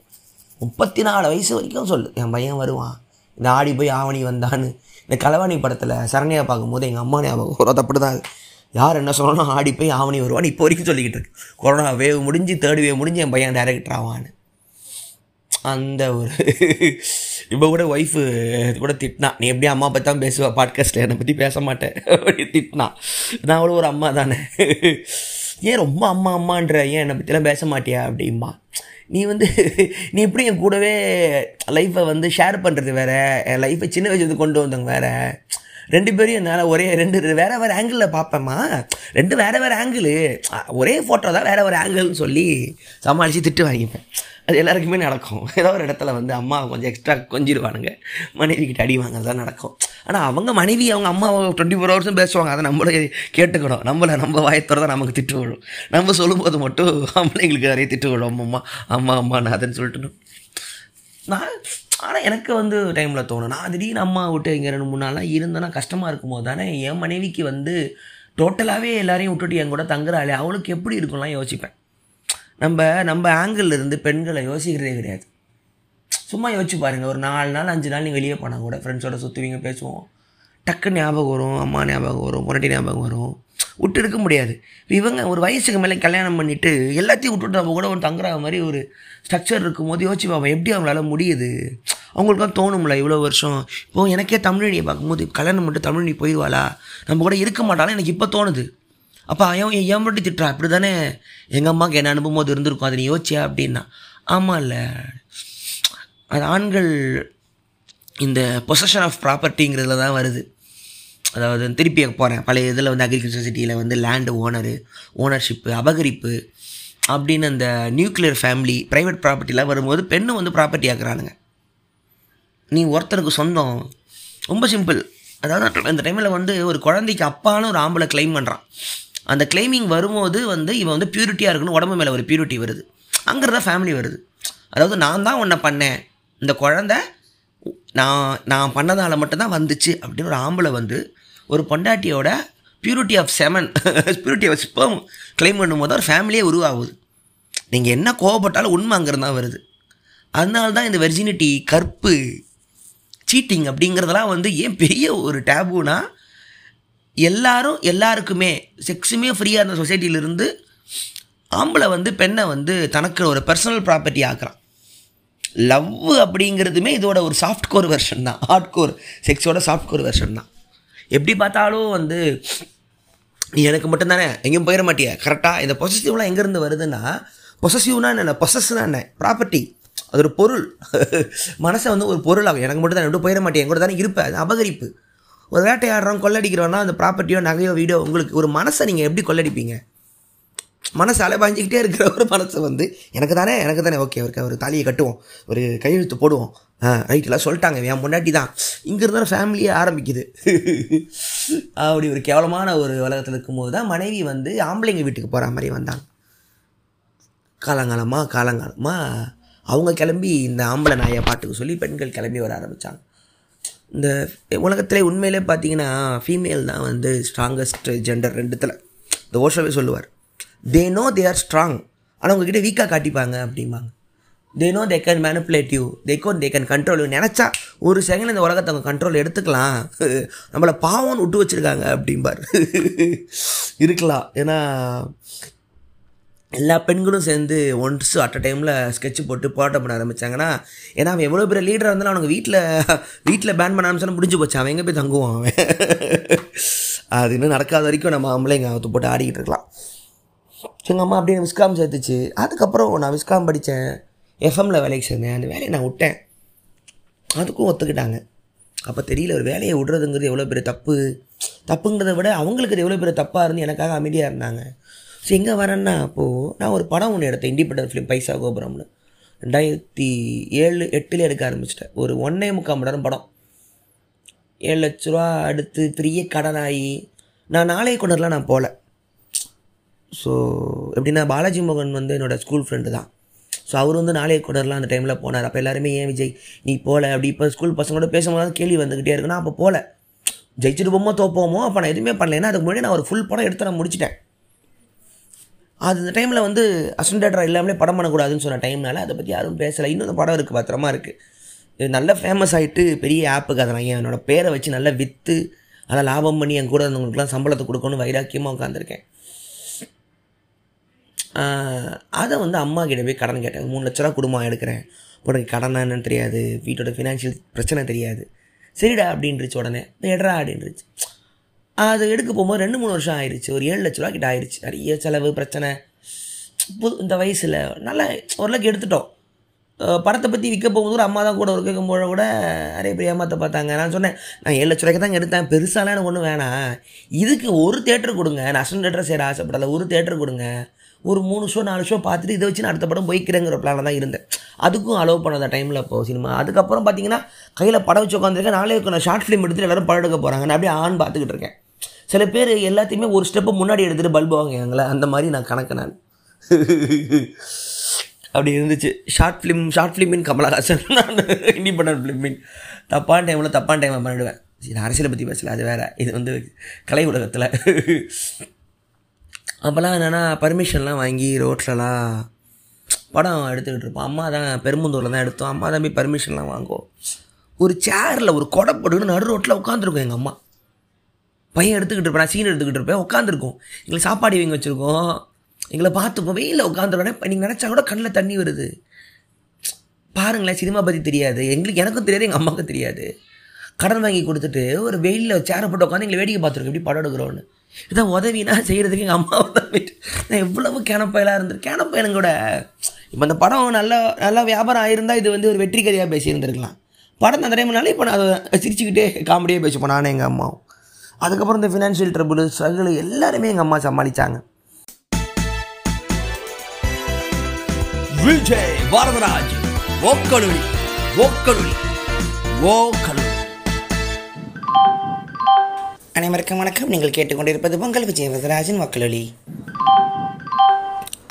முப்பத்தி நாலு வயசு வரைக்கும் சொல்லு. என் பையன் வருவான். இந்த ஆடி போய் ஆவணி வந்தான்னு. இந்த கலவாணி படத்தில் சரண்யா பார்க்கும்போது எங்கள் அம்மா ஞாபகம் வரும். அப்படி தான் யார் என்ன சொல்லணும் ஆடி போய் ஆவணி வருவான்னு இப்போ வரைக்கும் சொல்லிக்கிட்டு இருக்கு. கொரோனா வேவ் முடிஞ்சு தேர்ட் வேவ் முடிஞ்சு என் பையன் டேரக்டர் ஆவான்னு. அந்த ஒரு இப்போ கூட ஒய்ஃபு கூட திட்டினா நீ எப்படி அம்மா பற்றி தான் பேசுவா பாட்காஸ்ட்டில் என்னை பற்றி பேச மாட்டேன். அப்படி திட்டினா. நான் அவ்வளோ ஒரு அம்மா தானே. ஏன் ரொம்ப அம்மா அம்மான்ற ஏன் என்னை பற்றிலாம் பேச மாட்டியா? அப்படிம்பா. நீ வந்து நீ இப்படி என் கூடவே லைஃப்பை வந்து ஷேர் பண்ணுறது வேற? என் லைஃப்பை சின்ன வயசுலேருந்து கொண்டு வந்தவங்க வேற. ரெண்டு பேரும் என்னால் ஒரே ரெண்டு வேற வேறு ஆங்கிளில் பார்ப்பேம்மா. ரெண்டு வேறு வேறு ஆங்கிள் ஒரே ஃபோட்டோ தான் வேறு வேறு ஆங்கிள்னு சொல்லி சமாளித்து திட்டு வாங்கிப்பேன் அது எல்லாருக்குமே நடக்கும். ஏதோ ஒரு இடத்துல வந்து அம்மா கொஞ்சம் எக்ஸ்ட்ரா கொஞ்சிருவானுங்க மனைவி கிட்ட அடி வாங்குறது தான் நடக்கும். ஆனால் அவங்க மனைவி அவங்க அம்மா டுவெண்ட்டி ஃபோர் ஹவர்ஸும் பேசுவாங்க. அதை நம்மளே கேட்டுக்கணும். நம்மளை நம்ம வாயத்தோட தான் நமக்கு திட்டு விழும். நம்ம சொல்லும்போது மட்டும் ஆம்பளைங்களுக்கு நிறைய திட்டு விழும். அம்மா அம்மா அம்மா நான் அதுன்னு சொல்லிட்டு நான் ஆனால் எனக்கு வந்து டைமில் தோணும். நான் திடீர்னு அம்மா விட்டு இங்கே ரெண்டு மூணு நாளாக இருந்தேன்னா கஷ்டமாக இருக்கும்போது தானே என் மனைவிக்கு வந்து டோட்டலாகவே எல்லாரையும் விட்டுட்டு என் கூட தங்குறாளே அவளுக்கு எப்படி இருக்கும்லாம் யோசிப்பேன். நம்ம நம்ம ஆங்கிள் இருந்து பெண்களை யோசிக்கிறதே கிடையாது. சும்மா யோசிச்சு பாருங்கள் ஒரு நாலு நாள் அஞ்சு நாள் நீங்கள் வெளியே போனால் கூட ஃப்ரெண்ட்ஸோட சுற்றுவீங்க பேசுவோம். டக்கு ஞாபகம் வரும் அம்மா ஞாபகம் வரும் முரட்டி ஞாபகம் வரும். விட்டு இருக்க முடியாது. இவங்க ஒரு வயசுக்கு மேலே கல்யாணம் பண்ணிவிட்டு எல்லாத்தையும் விட்டுட்டு அவங்க கூட ஒரு தங்குற மாதிரி ஒரு ஸ்ட்ரக்சர் இருக்கும்போது யோசிச்சு பார்ப்போம் எப்படி அவங்களால முடியுது? அவங்களுக்குலாம் தோணும்ல இவ்வளோ வருஷம். இப்போது எனக்கே தமிழினியை பார்க்கும்போது கல்யாணம் மட்டும் தமிழினி போயிடுவாளா? நம்ம கூட இருக்க மாட்டாலும் எனக்கு இப்போ தோணுது. அப்போ அவன் ஏன் மட்டும் திட்டுறா அப்படி தானே எங்கள் அம்மாவுக்கு என்ன அனுப்பும் போது இருந்திருக்கும். அதை நீ யோசிச்சியா அப்படின்னா. ஆமாம் இல்லை அது ஆண்கள் இந்த பொசஷன் ஆஃப் ப்ராப்பர்ட்டிங்கிறதுல தான் வருது. அதாவது திருப்பி போகிறேன் பழைய இதில் வந்து அக்ரிகல்ச்சர் சிட்டியில் வந்து லேண்டு ஓனரு ஓனர்ஷிப்பு அபகரிப்பு அப்படின்னு அந்த நியூக்ளியர் ஃபேமிலி ப்ரைவேட் ப்ராப்பர்ட்டிலாம் வரும்போது பெண்ணும் வந்து ப்ராப்பர்ட்டி ஆக்குறானுங்க. நீ ஒருத்தனுக்கு சொந்தம். ரொம்ப சிம்பிள் அதாவது அந்த டைமில் வந்து ஒரு குழந்தைக்கு அப்பான்னு ஒரு ஆம்பளை கிளைம் பண்ணுறான் அந்த கிளைமிங் வரும்போது வந்து இவன் வந்து பியூரிட்டியாக இருக்கணும் உடம்பு மேலே ஒரு பியூரிட்டி வருது. அங்கே தான் ஃபேமிலி வருது. அதாவது நான் தான் உன்னை பண்ணேன். இந்த குழந்த நான் நான் பண்ணதால் மட்டும்தான் வந்துச்சு அப்படின்னு ஒரு ஆம்பளை வந்து ஒரு பொண்டாட்டியோட purity of semen purity of sperm claim பண்ணும்போது ஒரு ஃபேமிலியே உருவாகுது. நீங்கள் என்ன கோவப்பட்டாலும் உண்மை அங்கேருந்து தான் வருது. அதனால தான் இந்த வெர்ஜினிட்டி கற்பு சீட்டிங் அப்படிங்கிறதெல்லாம் வந்து ஏன் பெரிய ஒரு டேபுனா எல்லாரும் எல்லாருக்குமே செக்ஸுமே ஃப்ரீயாக இருந்த சொசைட்டியிலிருந்து ஆம்பளை வந்து பெண்ணை வந்து தனக்கு ஒரு பர்சனல் ப்ராப்பர்ட்டி ஆக்குறான். லவ் அப்படிங்கிறதுமே இதோட ஒரு சாஃப்ட் கோர் வெர்ஷன் தான். ஹார்ட் கோர் செக்ஸோட சாஃப்ட் கோர் வெர்ஷன் தான். எப்படி பார்த்தாலும் வந்து நீ எனக்கு மட்டும்தானே எங்கேயும் போயிட மாட்டியா. கரெக்டாக இந்த பொசசிவ்லாம் எங்கேருந்து வருதுன்னா பொசசிவ்னா என்ன பொசஸ்னா என்ன? ப்ராப்பர்ட்டி அது ஒரு பொருள். மனசை வந்து ஒரு பொருள் ஆகும் எனக்கு மட்டும் தான் ரெண்டும் போயிட மாட்டேன் கூட தானே இருப்பேன். அது அபகரிப்பு. ஒரு வேட்டையாடுறோம் கொள்ளடிக்கிறோன்னா அந்த ப்ராப்பர்ட்டியோ நகையோ வீடோ உங்களுக்கு ஒரு மனசை நீங்கள் எப்படி கொள்ளடிப்பீங்க? மனசு அலைபாஞ்சிக்கிட்டே இருக்கிற ஒரு மனசை வந்து எனக்கு தானே எனக்கு தானே ஓகே ஒரு ஒரு தாலியை கட்டுவோம் ஒரு கையெழுத்து போடுவோம். ஆ ரைட்டெல்லாம் சொல்லிட்டாங்க என் முன்னாடி தான். இங்கிருந்து தான் ஃபேமிலியே ஆரம்பிக்குது. அப்படி ஒரு கேவலமான ஒரு உலகத்தில் இருக்கும்போது தான் மனைவி வந்து ஆம்பளைங்க வீட்டுக்கு போகிற மாதிரி வந்தாங்க. காலங்காலமாக காலங்காலமாக அவங்க கிளம்பி இந்த ஆம்பளை நாயை பாட்டுக்கு சொல்லி பெண்கள் கிளம்பி வர ஆரம்பித்தாங்க இந்த உலகத்திலே உண்மையிலே பார்த்தீங்கன்னா ஃபீமேல் தான் வந்து ஸ்ட்ராங்கஸ்ட் ஜெண்டர் ரெண்டுத்தில். இந்த ஓஷோவே சொல்லுவார். They know they are strong ஆனால் உங்ககிட்ட வீக்காக காட்டிப்பாங்க அப்படிம்பாங்க. They know they can manipulate you they con they can control you நினச்சா ஒரு செகண்ட் இந்த உலகத்தை அவங்க கண்ட்ரோல் எடுத்துக்கலாம். நம்மளை பாவம்னு விட்டு வச்சுருக்காங்க அப்படிம்பார். இருக்கலாம். ஏன்னா எல்லா பெண்களும் சேர்ந்து ஒன்ஸ் அட் அ டைமில் ஸ்கெட்ச் போட்டு போராட்டம் பண்ண ஆரம்பித்தாங்கன்னா ஏன்னா அவன் எவ்வளோ பெரிய லீடராக இருந்தாலும் அவனுக்கு வீட்டில் வீட்டில் பேன் பண்ண ஆரம்பிச்சாலும் முடிஞ்சு போச்சு. அவன் எங்கே போய் தங்குவான் அவன்? அது இன்னும் நடக்காத வரைக்கும் நம்ம ஆம்பளைங்க அவத்து போட்டு ஆடிக்கிட்டு இருக்கலாம். எங்கள் அம்மா அப்படியே விஸ்காம் சேர்த்துச்சு. அதுக்கப்புறம் நான் விஸ்காம் படித்தேன் எஃப்எம்மில் வேலைக்கு சேர்ந்தேன். அந்த வேலையை நான் விட்டேன். அதுக்கும் ஒத்துக்கிட்டாங்க. அப்போ தெரியல ஒரு வேலையை விடுறதுங்கிறது எவ்வளோ பெரிய தப்பு? தப்புங்கிறத விட அவங்களுக்கு அது எவ்வளோ பெரிய தப்பாக இருந்து எனக்காக அமைதியாக இருந்தாங்க. ஸோ எங்கே வரேன்னா அப்போது நான் ஒரு படம் ஒன்று எடுத்தேன் இண்டிபெண்டன்ட் ஃபிலிம் பைசா கோபுரம்னு. ரெண்டாயிரத்தி ஏழு எட்டில் எடுக்க ஆரம்பிச்சிட்டேன். ஒரு ஒன்றே முக்கால் மணி நேரம் படம். ஏழு லட்ச ரூபா அடுத்து பெரிய கடனாகி நான் நாளைய கொண்டர்லாம் நான் போகல ஸோ எப்படின்னா பாலாஜி மோகன் வந்து என்னோடய ஸ்கூல் ஃப்ரெண்டு தான். ஸோ அவர் வந்து நாளைய கொடர்லாம் அந்த டைமில் போனார். அப்போ எல்லாருமே ஏன் விஜய் நீ போகல அப்படி இப்போ ஸ்கூல் பசங்களோட பேசும்போது கேள்வி வந்துக்கிட்டே இருக்குன்னா அப்போ போகல ஜெயிச்சிட்டு போமோ தோப்போமோ? அப்போ நான் எதுவுமே பண்ணல. ஏன்னா அதுக்கு முன்னாடி நான் ஒரு ஃபுல் படம் எடுத்து நான் முடிச்சிட்டேன். அது அந்த டைமில் வந்து அசன்டேட்டர் இல்லாமலே படம் பண்ணக்கூடாதுன்னு சொன்ன டைம்னால அதை பற்றி யாரும் பேசலை. இன்னும் அந்த படம் இருக்குது பத்திரமா இருக்குது இது நல்ல ஃபேமஸ் ஆகிட்டு பெரிய ஆப்புக்கு அதை நான் என்னோடய பேரை வச்சு நல்லா விற்று அதை லாபம் பண்ணி என் கூட இருந்தவங்களுக்குலாம் சம்பளத்தை கொடுக்கணும்னு வைராக்கியமாக உட்காந்துருக்கேன் அதை வந்து அம்மா கிட்ட போய் கடன் கேட்டேன். மூணு லட்ச ரூபா குடும்பம் எடுக்கிறேன். உனக்கு கடனா என்னன்னு தெரியாது. வீட்டோட ஃபினான்ஷியல் பிரச்சனை தெரியாது. சரிடா அப்படின்ருச்சு உடனே. எடுறா அப்படின்றச்சு அது எடுக்க போகும்போது ரெண்டு மூணு வருஷம் ஆயிடுச்சு ஒரு ஏழு லட்ச ரூபா கிட்ட ஆயிடுச்சு நிறைய செலவு பிரச்சனை. புது இந்த வயசில் நல்லா ஓரளவுக்கு எடுத்துட்டோம். படத்தை பற்றி விற்க போகும்போது அம்மா தான் கூட ஒரு கேட்கும்போது கூட நிறைய பேர் ஏமாற்ற பார்த்தாங்க. நான் சொன்னேன் நான் ஏழு லட்ச ரூபாய்க்கு தான் எடுத்தேன். பெருசாலாம் எனக்கு ஒன்றும் வேணாம். இதுக்கு ஒரு தேட்டர் கொடுங்க. நான் அசன் தேட்டர் சேர ஆசைப்படலை. ஒரு தேட்டர் கொடுங்க. ஒரு மூணு ஷோ நாலு ஷோ பார்த்துட்டு இதை வச்சு நான் அடுத்த படம் போய்க்கிறேங்கிற பிளானில் தான் இருந்தேன். அதுக்கும் அலோவ் பண்ணாத டைமில் இப்போ சினிமா அதுக்கப்புறம் பார்த்தீங்கன்னா கையில் படம் வச்சு உட்காந்துருக்கேன் நாளே நான் ஷார்ட் ஃபிலிம் எடுத்துகிட்டு எல்லோரும் படம் எடுக்க போகிறாங்க நான் அப்படியே ஆன் பார்த்துக்கிட்டு இருக்கேன். சில பேர் எல்லாத்தையுமே ஒரு ஸ்டெப்பு முன்னாடி எடுத்துகிட்டு பல்பு வாங்குவாங்களே அந்த மாதிரி நான் கணக்கு நான். அப்படி இருந்துச்சு. ஷார்ட் ஃபிலிம் ஷார்ட் ஃபிலிமின் கமலஹாசன். நான் இண்டிபெண்டன்ட் ஃபிலிமின் தப்பான டைமில் தப்பான டைமை பண்ணிடுவேன். நான் அரசியலை பற்றி பேசல அது வேறு. இது வந்து கலை உலகத்தில். அப்போல்லாம் என்னென்னா பர்மிஷன்லாம் வாங்கி ரோட்லலாம் படம் எடுத்துக்கிட்டு இருப்போம். அம்மா தான் பெரும்புந்தூரில் தான் எடுத்தோம். அம்மா தான் போய் பர்மிஷன்லாம் வாங்குவோம். ஒரு சேரில் ஒரு கொடை போட்டுக்கிட்டு நடு ரோட்டில் உட்காந்துருக்கோம் எங்கள் அம்மா. பையன் எடுத்துக்கிட்டு இருப்பேன் சீன் எடுத்துக்கிட்டு இருப்பேன் உட்காந்துருக்கோம் எங்களுக்கு சாப்பாடு வாங்கி வச்சுருக்கோம். எங்களை பார்த்துப்போம். வெயிலில் உட்காந்துருவேன் நீங்கள் நினச்சா கூட கண்ணில் தண்ணி வருது. பாருங்களேன் சினிமா பற்றி தெரியாது. எங்களுக்கு எனக்கும் தெரியாது எங்கள் அம்மாவுக்கும் தெரியாது. கடன் வாங்கி கொடுத்துட்டு ஒரு வெயிலில் சேரை போட்டு உட்காந்து எங்களை வேடிக்கை பார்த்துருக்கோம். எப்படி படம் எடுக்கிறோன்னு இதான் உதவினா செய்கிறதுக்கு எங்கள் அம்மாவை தான் நான் எவ்வளவு கேனப்பயலாக இருந்தது கேனப்பயலும் கூட. இப்போ அந்த படம் நல்லா நல்லா வியாபாரம் ஆயிருந்தால் இது வந்து ஒரு வெற்றி கதையாக பேசியிருந்துருக்கலாம். படம் அந்த டைம்னால இப்போ நான் அதை சிரிச்சுக்கிட்டே காமெடியாக பேசிப்போம். நானும் எங்கள் அம்மாவும். அதுக்கப்புறம் இந்த ஃபினான்ஷியல் ட்ரபுள் ஸ்ட்ரகிள் எல்லாருமே எங்கள் அம்மா சமாளித்தாங்க விஜய் வரதராஜ் ஓக்கலுளி ஓக்கலுளி ஓக்கலுளி அனைவருக்கும் வணக்கம் நீங்கள் கேட்டுக்கொண்டிருப்பது பொங்கல் விஜய் வரதராஜன் வக்கலொலி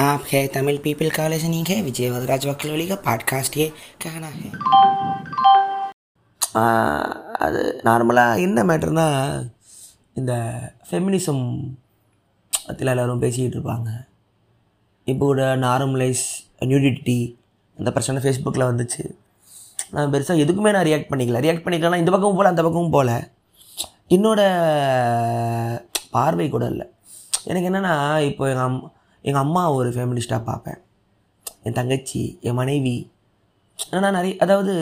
आप है तमिल पीपल का लिसनिंग है विजय वदराज वकलोली का पॉडकास्ट ये कहना है அது நார்மலாக என்ன மேட்டர்னா இந்த ஃபெமினிசம் பற்றில எல்லோரும் பேசிக்கிட்டு இருப்பாங்க இப்போ கூட நார்மலைஸ் நியூடிட்டி அந்த பிரச்சனை ஃபேஸ்புக்கில் வந்துச்சு. நான் பெருசாக எதுக்குமே நான் ரியாக்ட் பண்ணிக்கல. ரியாக்ட் பண்ணிக்கலாம் இந்த பக்கமும் போகல அந்த பக்கமும் போகல என்னோட பார்வை கூட இல்லை. எனக்கு என்னென்னா இப்போ எங்கள் அம் எங்கள் அம்மா ஒரு ஃபேமிலிஸ்ட்டாக பார்ப்பேன். என் தங்கச்சி என் மனைவி. ஆனால் நிறைய அதாவது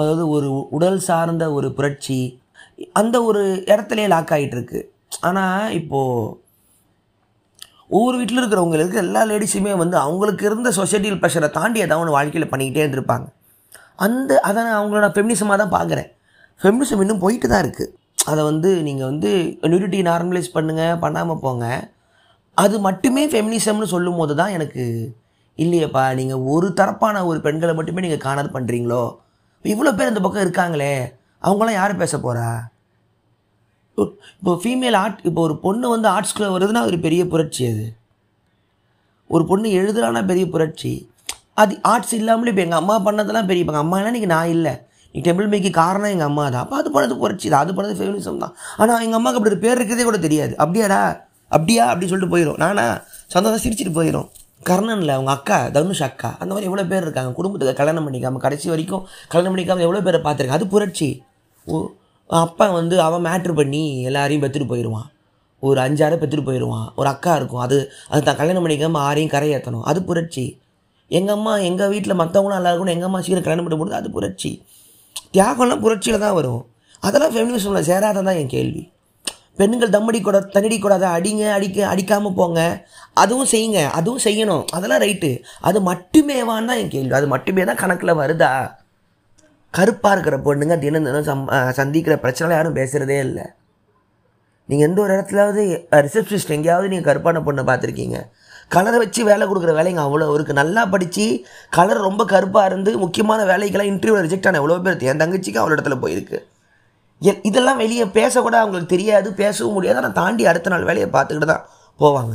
அதாவது ஒரு உடல் சார்ந்த ஒரு புரட்சி அந்த ஒரு இடத்துலையே லாக் ஆகிட்டு இருக்கு ஆனால் இப்போது ஒவ்வொரு வீட்டில் இருக்கிறவங்களுக்கு எல்லா லேடிஸுமே வந்து அவங்களுக்கு இருந்த சொசைட்டியில் ப்ரெஷரை தாண்டி ஏதாவது ஒன்று வாழ்க்கையில் பண்ணிக்கிட்டே இருந்திருப்பாங்க. அந்த அதை நான் அவங்களோட ஃபெமினிசமாக தான் பார்க்குறேன். ஃபெமினிசம் இன்னும் போயிட்டு தான் இருக்குது அதை வந்து நீங்கள் வந்து நியூரிட்டி நார்மலைஸ் பண்ணுங்கள் பண்ணாமல் போங்க. அது மட்டுமே ஃபெமினிசம்னு சொல்லும் போது தான் எனக்கு இல்லையேப்பா நீங்கள் ஒரு தரப்பான ஒரு பெண்களை மட்டுமே நீங்கள் காணாது பண்ணுறீங்களோ இவ்வளோ பேர் இந்த பக்கம் இருக்காங்களே. அவங்களாம் யார் பேச போகிறா இப்போ ஃபீமேல் ஆர்ட் இப்போ ஒரு பொண்ணு வந்து ஆர்ட்ஸ்குள்ளே வருதுன்னா ஒரு பெரிய புரட்சி அது. ஒரு பொண்ணு எழுதுறானா பெரிய புரட்சி. அது ஆர்ட்ஸ் இல்லாமலே இப்போ எங்கள் அம்மா பண்ணதெல்லாம் பெரிய இப்போ எங்கள் அம்மா இன்றைக்கி நான் இல்லை. நீ டெம்பிள் மேக்கி காரணம் எங்கள் அம்மா தான். அப்போ அது பண்ணது புரட்சி தான். அது பண்ணது ஃபெமினிசம் தான். ஆனால் எங்கள் அம்மாவுக்கு அப்படி ஒரு பேர் இருக்கிறதே கூட தெரியாது. அப்படியாடா? அப்படியா? அப்படின்னு சொல்லிட்டு போயிடும் நானா? சந்தோஷம் சிரிச்சிட்டு போயிடும் கர்ணனில் அவங்க அக்கா தனுஷ் அக்கா அந்த மாதிரி எவ்வளோ பேர் இருக்காங்க? குடும்பத்துக்கு கல்யாணம் பண்ணிக்காமல் கடைசி வரைக்கும் கல்யாணம் பண்ணிக்காமல் எவ்வளோ பேரை பார்த்துருக்கேன் அது புரட்சி. ஓ அப்பா வந்து அவன் மேட்ரு பண்ணி எல்லாரையும் பெற்றுட்டு போயிடுவான் ஒரு அஞ்சாறு பெற்றுட்டு போயிடுவான் ஒரு அக்கா இருக்கும். அது அது தான். கல்யாணம் பண்ணிக்காமல் ஆரையும் கரையேற்றணும் அது புரட்சி. எங்கள் அம்மா எங்கள் வீட்டில் மற்றவங்களும் நல்லா இருக்கணும். எங்கள் அம்மா சீக்கிரம் கல்யாணம் பண்ணி போடுது அது புரட்சி. தியாகம்லாம் புரட்சியில் தான் வரும். அதெல்லாம் ஃபெமினிசமில் சேராதான் தான் என் கேள்வி. பெண்கள் தம்மடி கூட தண்ணடி கூடாத அடிங்க அடிக்க அடிக்காமல் போங்க. அதுவும் செய்யுங்க. அதுவும் செய்யணும். அதெல்லாம் ரைட்டு. அது மட்டுமேவான்னு தான் என் கேள்வி. அது மட்டுமே தான் கணக்கில் வருதா? கருப்பாக இருக்கிற பொண்ணுங்க தினம் தினம் சம் சந்திக்கிற பிரச்சனை யாரும் பேசுகிறதே இல்லை. நீங்கள் எந்த ஒரு இடத்துலாவது ரிசப்ஷனிஸ்ட் எங்கேயாவது நீங்கள் கருப்பான பொண்ணை பார்த்துருக்கீங்க. கலரை வச்சு வேலை கொடுக்குற வேலைங்க அவ்வளோ இருக்குது நல்லா படித்து கலர் ரொம்ப கருப்பாக இருந்து முக்கியமான வேலைக்கெல்லாம் இன்டர்வியூவில் ரிஜெக்ட் ஆன எவ்வளோ பேர்? என் தங்கச்சிக்கு அவ்வளோ இடத்துல போயிருக்கு. இதெல்லாம் வெளியே பேசக்கூட அவங்களுக்கு தெரியாது பேசவும் முடியாது. ஆனால் தாண்டி அடுத்த நாள் வேலையை பார்த்துக்கிட்டு தான் போவாங்க.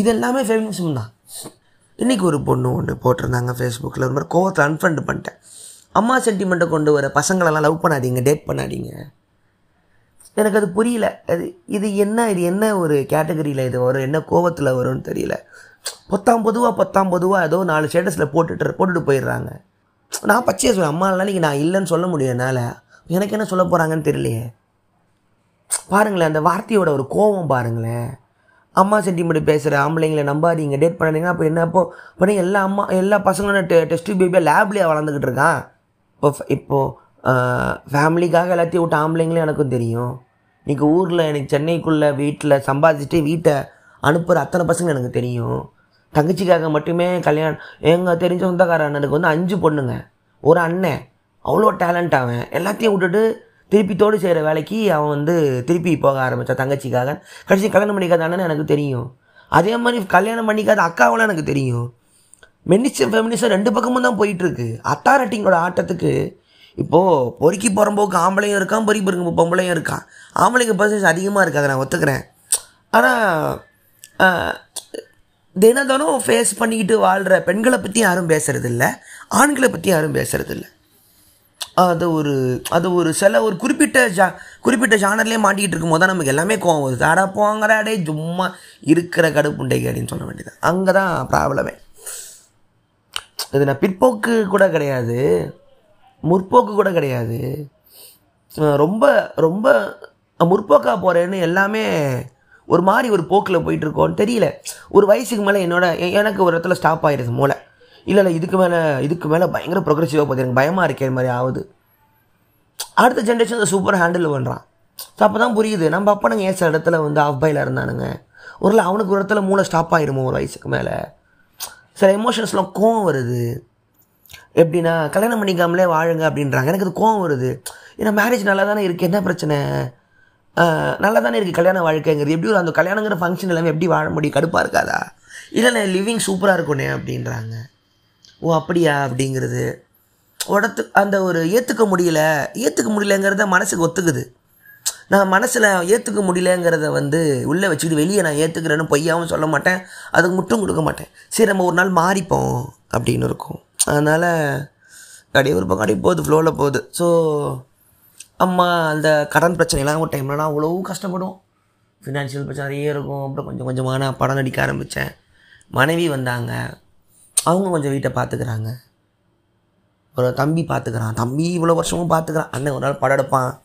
இதெல்லாமே ஃபெமினிசம் தான். இன்றைக்கி ஒரு பொண்ணு ஒன்று போட்டிருந்தாங்க ஃபேஸ்புக்கில் ஒரு மாதிரி கோவத்தில் அன்ஃப்ரெண்ட் பண்ணிட்டேன். அம்மா சென்டிமெண்ட்டை கொண்டு வர பசங்களெல்லாம் லவ் பண்ணாதீங்க டேட் பண்ணாதீங்க. எனக்கு அது புரியல. அது இது என்ன இது என்ன ஒரு கேட்டகரியில் இது வரும்? என்ன கோவத்தில் வரும்னு தெரியல. பத்தாம் பொதுவாக பத்தாம் பொதுவாக ஏதோ நாலு ஸ்டேட்டஸில் போட்டுட்டு போட்டுட்டு போயிடுறாங்க. நான் பச்சையாக சொல்லுவேன் அம்மாலாம் இன்றைக்கி நான் இல்லைன்னு சொல்ல முடியும் என்னால். எனக்கு என்ன சொல்ல போகிறாங்கன்னு தெரியலையே. பாருங்களேன் அந்த வார்த்தையோட ஒரு கோபம் பாருங்களேன். அம்மா சென்டிமெண்ட் பேசுகிற ஆம்பளைங்களை நம்பாதீங்க. டேட் பண்ணாதீங்க. அப்போ என்ன? அப்போ பண்ணி எல்லா அம்மா எல்லா பசங்களும் டெ டெஸ்ட் பேபியாக லேப்லேயே வளர்ந்துக்கிட்டு இருக்கான். இப்போ இப்போது ஃபேமிலிக்காக எல்லாத்தையும் விட்ட ஆம்பளைங்களும் எனக்கும் தெரியும். இன்றைக்கி ஊரில் எனக்கு சென்னைக்குள்ளே வீட்டில் சம்பாதிச்சுட்டு வீட்டை அனுப்புகிற அத்தனை பசங்க எனக்கு தெரியும். தங்கச்சிக்காக மட்டுமே கல்யாணம் எங்கள் தெரிஞ்ச சொந்தக்கார அண்ணனுக்கு வந்து அஞ்சு பொண்ணுங்க. ஒரு அண்ணன். அவ்வளோ டேலண்ட் அவன். எல்லாத்தையும் விட்டுட்டு திருப்பித்தோடு செய்கிற வேலைக்கு அவன் வந்து திருப்பி போக ஆரம்பித்தான் தங்கச்சிக்காக. கடைசி கல்யாணம் பண்ணிக்காத அண்ணன் எனக்கு தெரியும். அதே மாதிரி கல்யாணம் பண்ணிக்காத அக்காவெல்லாம் எனக்கு தெரியும். மென்னிசம் ஃபெமினிசம் ரெண்டு பக்கமும் தான் போயிட்டுருக்கு. அத்தாரட்டிங்களோட ஆட்டத்துக்கு இப்போது பொறுக்கி போகிறம்போக்கு ஆம்பளையும் இருக்கான் பொறுக்கி பொறுக்கு பொம்பளையும் இருக்கான். ஆம்பளைங்க பர்சன்டேஜ் அதிகமாக இருக்காது நான் ஒத்துக்கிறேன். ஆனால் தினந்தனம் ஃபேஸ் பண்ணிக்கிட்டு வாழ்கிற பெண்களை பற்றி யாரும் பேசுகிறதில்ல ஆண்களை பற்றி யாரும் பேசுகிறதில்ல அது ஒரு அது ஒரு சில ஒரு குறிப்பிட்ட ஜா குறிப்பிட்ட ஜானர்லேயே மாட்டிக்கிட்டு இருக்கும்போது தான் நமக்கு எல்லாமே கோவம் வருது. அட போங்கடா சும்மா இருக்கிற கடுப்புண்டைக்கு அப்படின்னு சொல்ல வேண்டியது. அங்கே தான் ப்ராப்ளமே. இது நான் பிற்போக்கு கூட கிடையாது. முற்போக்கு கூட கிடையாது. ரொம்ப ரொம்ப முற்போக்காக போகிறேன்னு எல்லாமே ஒரு மாதிரி ஒரு போக்கில் போயிட்டுருக்கோன்னு தெரியல. ஒரு வயசுக்கு மேலே என்னோட எனக்கு ஒரு இடத்துல ஸ்டாப் ஆயிடுது மூளை. இல்லை இல்லை இதுக்கு மேலே இதுக்கு மேலே பயங்கர ப்ரொக்ரெசிவாக போகுது. எனக்கு பயமாக இருக்கே மாதிரி ஆகுது. அடுத்த ஜென்ரேஷன் அதை சூப்பராக ஹேண்டில் பண்ணுறான் ஸோ அப்போ தான் புரியுது. நம்ம அப்பனுங்க ஏன் சில இடத்துல வந்து ஆஃப் பையில் இருந்தானுங்க? ஒருல அவனுக்கு ஒரு இடத்துல மூளை ஸ்டாப் ஆகிருமோ ஒரு வயசுக்கு மேலே? சில எமோஷன்ஸ்லாம் கோவம் வருது. எப்படின்னா கல்யாணம் பண்ணிக்காமலே வாழுங்க அப்படின்றாங்க. எனக்கு அது கோவம் வருது. ஏன்னா மேரேஜ் நல்லா தானே இருக்குது என்ன பிரச்சனை? நல்லா தானே இருக்குது கல்யாண வாழ்க்கைங்கிறது. எப்படி ஒரு அந்த கல்யாணங்கிற ஃபங்க்ஷன் எல்லாமே எப்படி வாழ முடியும்? கடுப்பாக இருக்காதா? இல்லை லிவிங் சூப்பராக இருக்கும்னே அப்படின்றாங்க. ஓ அப்படியா? அப்படிங்கிறது. உடத்து அந்த ஒரு ஏற்றுக்க முடியல. ஏற்றுக்க முடியலங்கிறத மனசுக்கு ஒத்துக்குது. நான் மனசில் ஏற்றுக்க முடியலங்கிறத வந்து உள்ளே வச்சுக்கிட்டு வெளியே நான் ஏற்றுக்கிறேன்னு பொய்யாவும் சொல்ல மாட்டேன். அதுக்கு முட்டும் கொடுக்க மாட்டேன். சரி நம்ம ஒரு நாள் மாறிப்போம் அப்படின்னு இருக்கும். அதனால் அப்படியே ஒரு பக்கம் அப்படியே போகுது ஃப்ளோவில் போகுது. ஸோ அம்மா அந்த கடன் பிரச்சனைலாம் ஒரு டைம்லலாம் அவ்வளோ கஷ்டப்படும் ஃபினான்ஷியல் பிரச்சனை நிறைய இருக்கும். அப்புறம் கொஞ்சம் கொஞ்சமாக நான் படம் நடிக்க ஆரம்பித்தேன் மனைவி வந்தாங்க. அவங்க கொஞ்சம் வீட்டை பார்த்துக்கிறாங்க. ஒரு தம்பி பார்த்துக்கிறான். தம்பி இவ்வளோ வருஷமும் பார்த்துக்கிறான். அண்ணன் ஒரு நாள் படம் எடுப்பான்.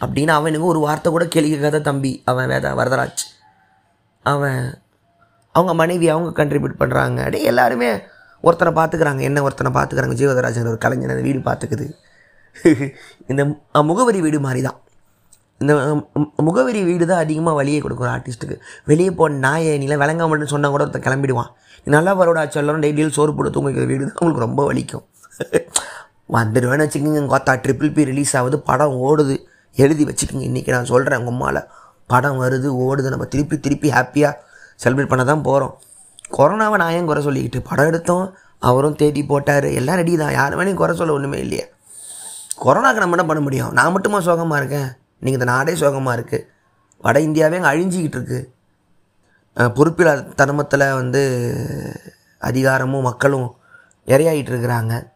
அப்படின்னு அவன் ஒரு வார்த்தை கூட கேள்வி கேட்காத தம்பி. அவன் வேத வரதராஜ். அவன் அவங்க மனைவி அவங்க கண்ட்ரிபியூட் பண்ணுறாங்க அப்படியே எல்லாருமே ஒருத்தனை பார்த்துக்கிறாங்க. என்ன ஒருத்தனை பார்த்துக்கிறாங்க? ஜீவதராஜன் ஒரு கலைஞர் அந்த வீடு பார்த்துக்குது. இந்த முகவரி வீடு மாதிரி தான் இந்த முகவரி வீடு தான் அதிகமாக வழியை கொடுக்குறோம் ஆர்டிஸ்ட்டுக்கு வெளியே போன நாயை நீலாம் மட்டும் சொன்னால் கூட ஒருத்தன் கிளம்பிடுவான். நல்லா வரோடா சொல்லணும் டெய்லியும் சோறு போட்டு தூங்கிக்கிற வீடு தான் உங்களுக்கு ரொம்ப வலிக்கும். வந்துடுவேன்னு வச்சுக்கோங்க கொத்தா ட்ரிபிள் பி ரிலீஸ் ஆகுது படம் ஓடுது. எழுதி வச்சுக்கோங்க இன்றைக்கி நான் சொல்கிறேன் உங்கள் அம்மாவில் படம் வருது ஓடுது நம்ம திருப்பி திருப்பி ஹாப்பியாக செலிப்ரேட் பண்ண தான் போகிறோம் கொரோனாவை நான் ஏன் குறை சொல்லிக்கிட்டு? படம் எடுத்தோம் அவரும் தேடி போட்டார். எல்லாம் ரெடி தான். யார் வேணையும் குறை சொல்ல ஒன்றுமே இல்லையே. கொரோனாக்கு நம்ம என்ன பண்ண முடியும்? நான் மட்டுமா சோகமாக இருக்கேன்? நீங்கள் இந்த நாடே சோகமாக இருக்குது வட இந்தியாவே அங்கே அழிஞ்சிக்கிட்டு இருக்குது அஹ் தருமத்தில் வந்து அதிகாரமும் மக்களும் இரையாகிட்டு இருக்கிறாங்க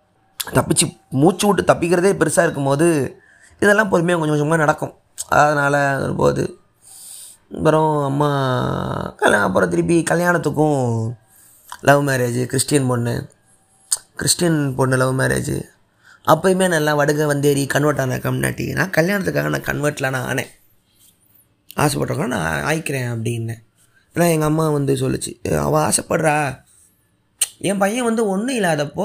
தப்பிச்சு மூச்சு விட்டு தப்பிக்கிறதே பெருசாக இருக்கும்போது இதெல்லாம் பொறுமையாக கொஞ்சம் கொஞ்சமாக நடக்கும். அதனால் போது அப்புறம் அம்மா கல்யாணம் அப்புறம் திருப்பி கல்யாணத்துக்கும் லவ் மேரேஜ் கிறிஸ்டியன் பொண்ணு கிறிஸ்டின் பொண்ணு லவ் மேரேஜ் அப்போயுமே நல்லா வடுக வந்தேரி கன்வெர்ட் ஆன கம்னாட்டி நான் கல்யாணத்துக்காக நான் கன்வெர்ட்டில் நான் ஆனேன். ஆசைப்பட்டவங்க நான் ஆயிக்கிறேன் அப்படின்னேன் ஏன்னா எங்கள் அம்மா வந்து சொல்லுச்சு அவள் ஆசைப்படுறா. என் பையன் வந்து ஒன்றும் இல்லாதப்போ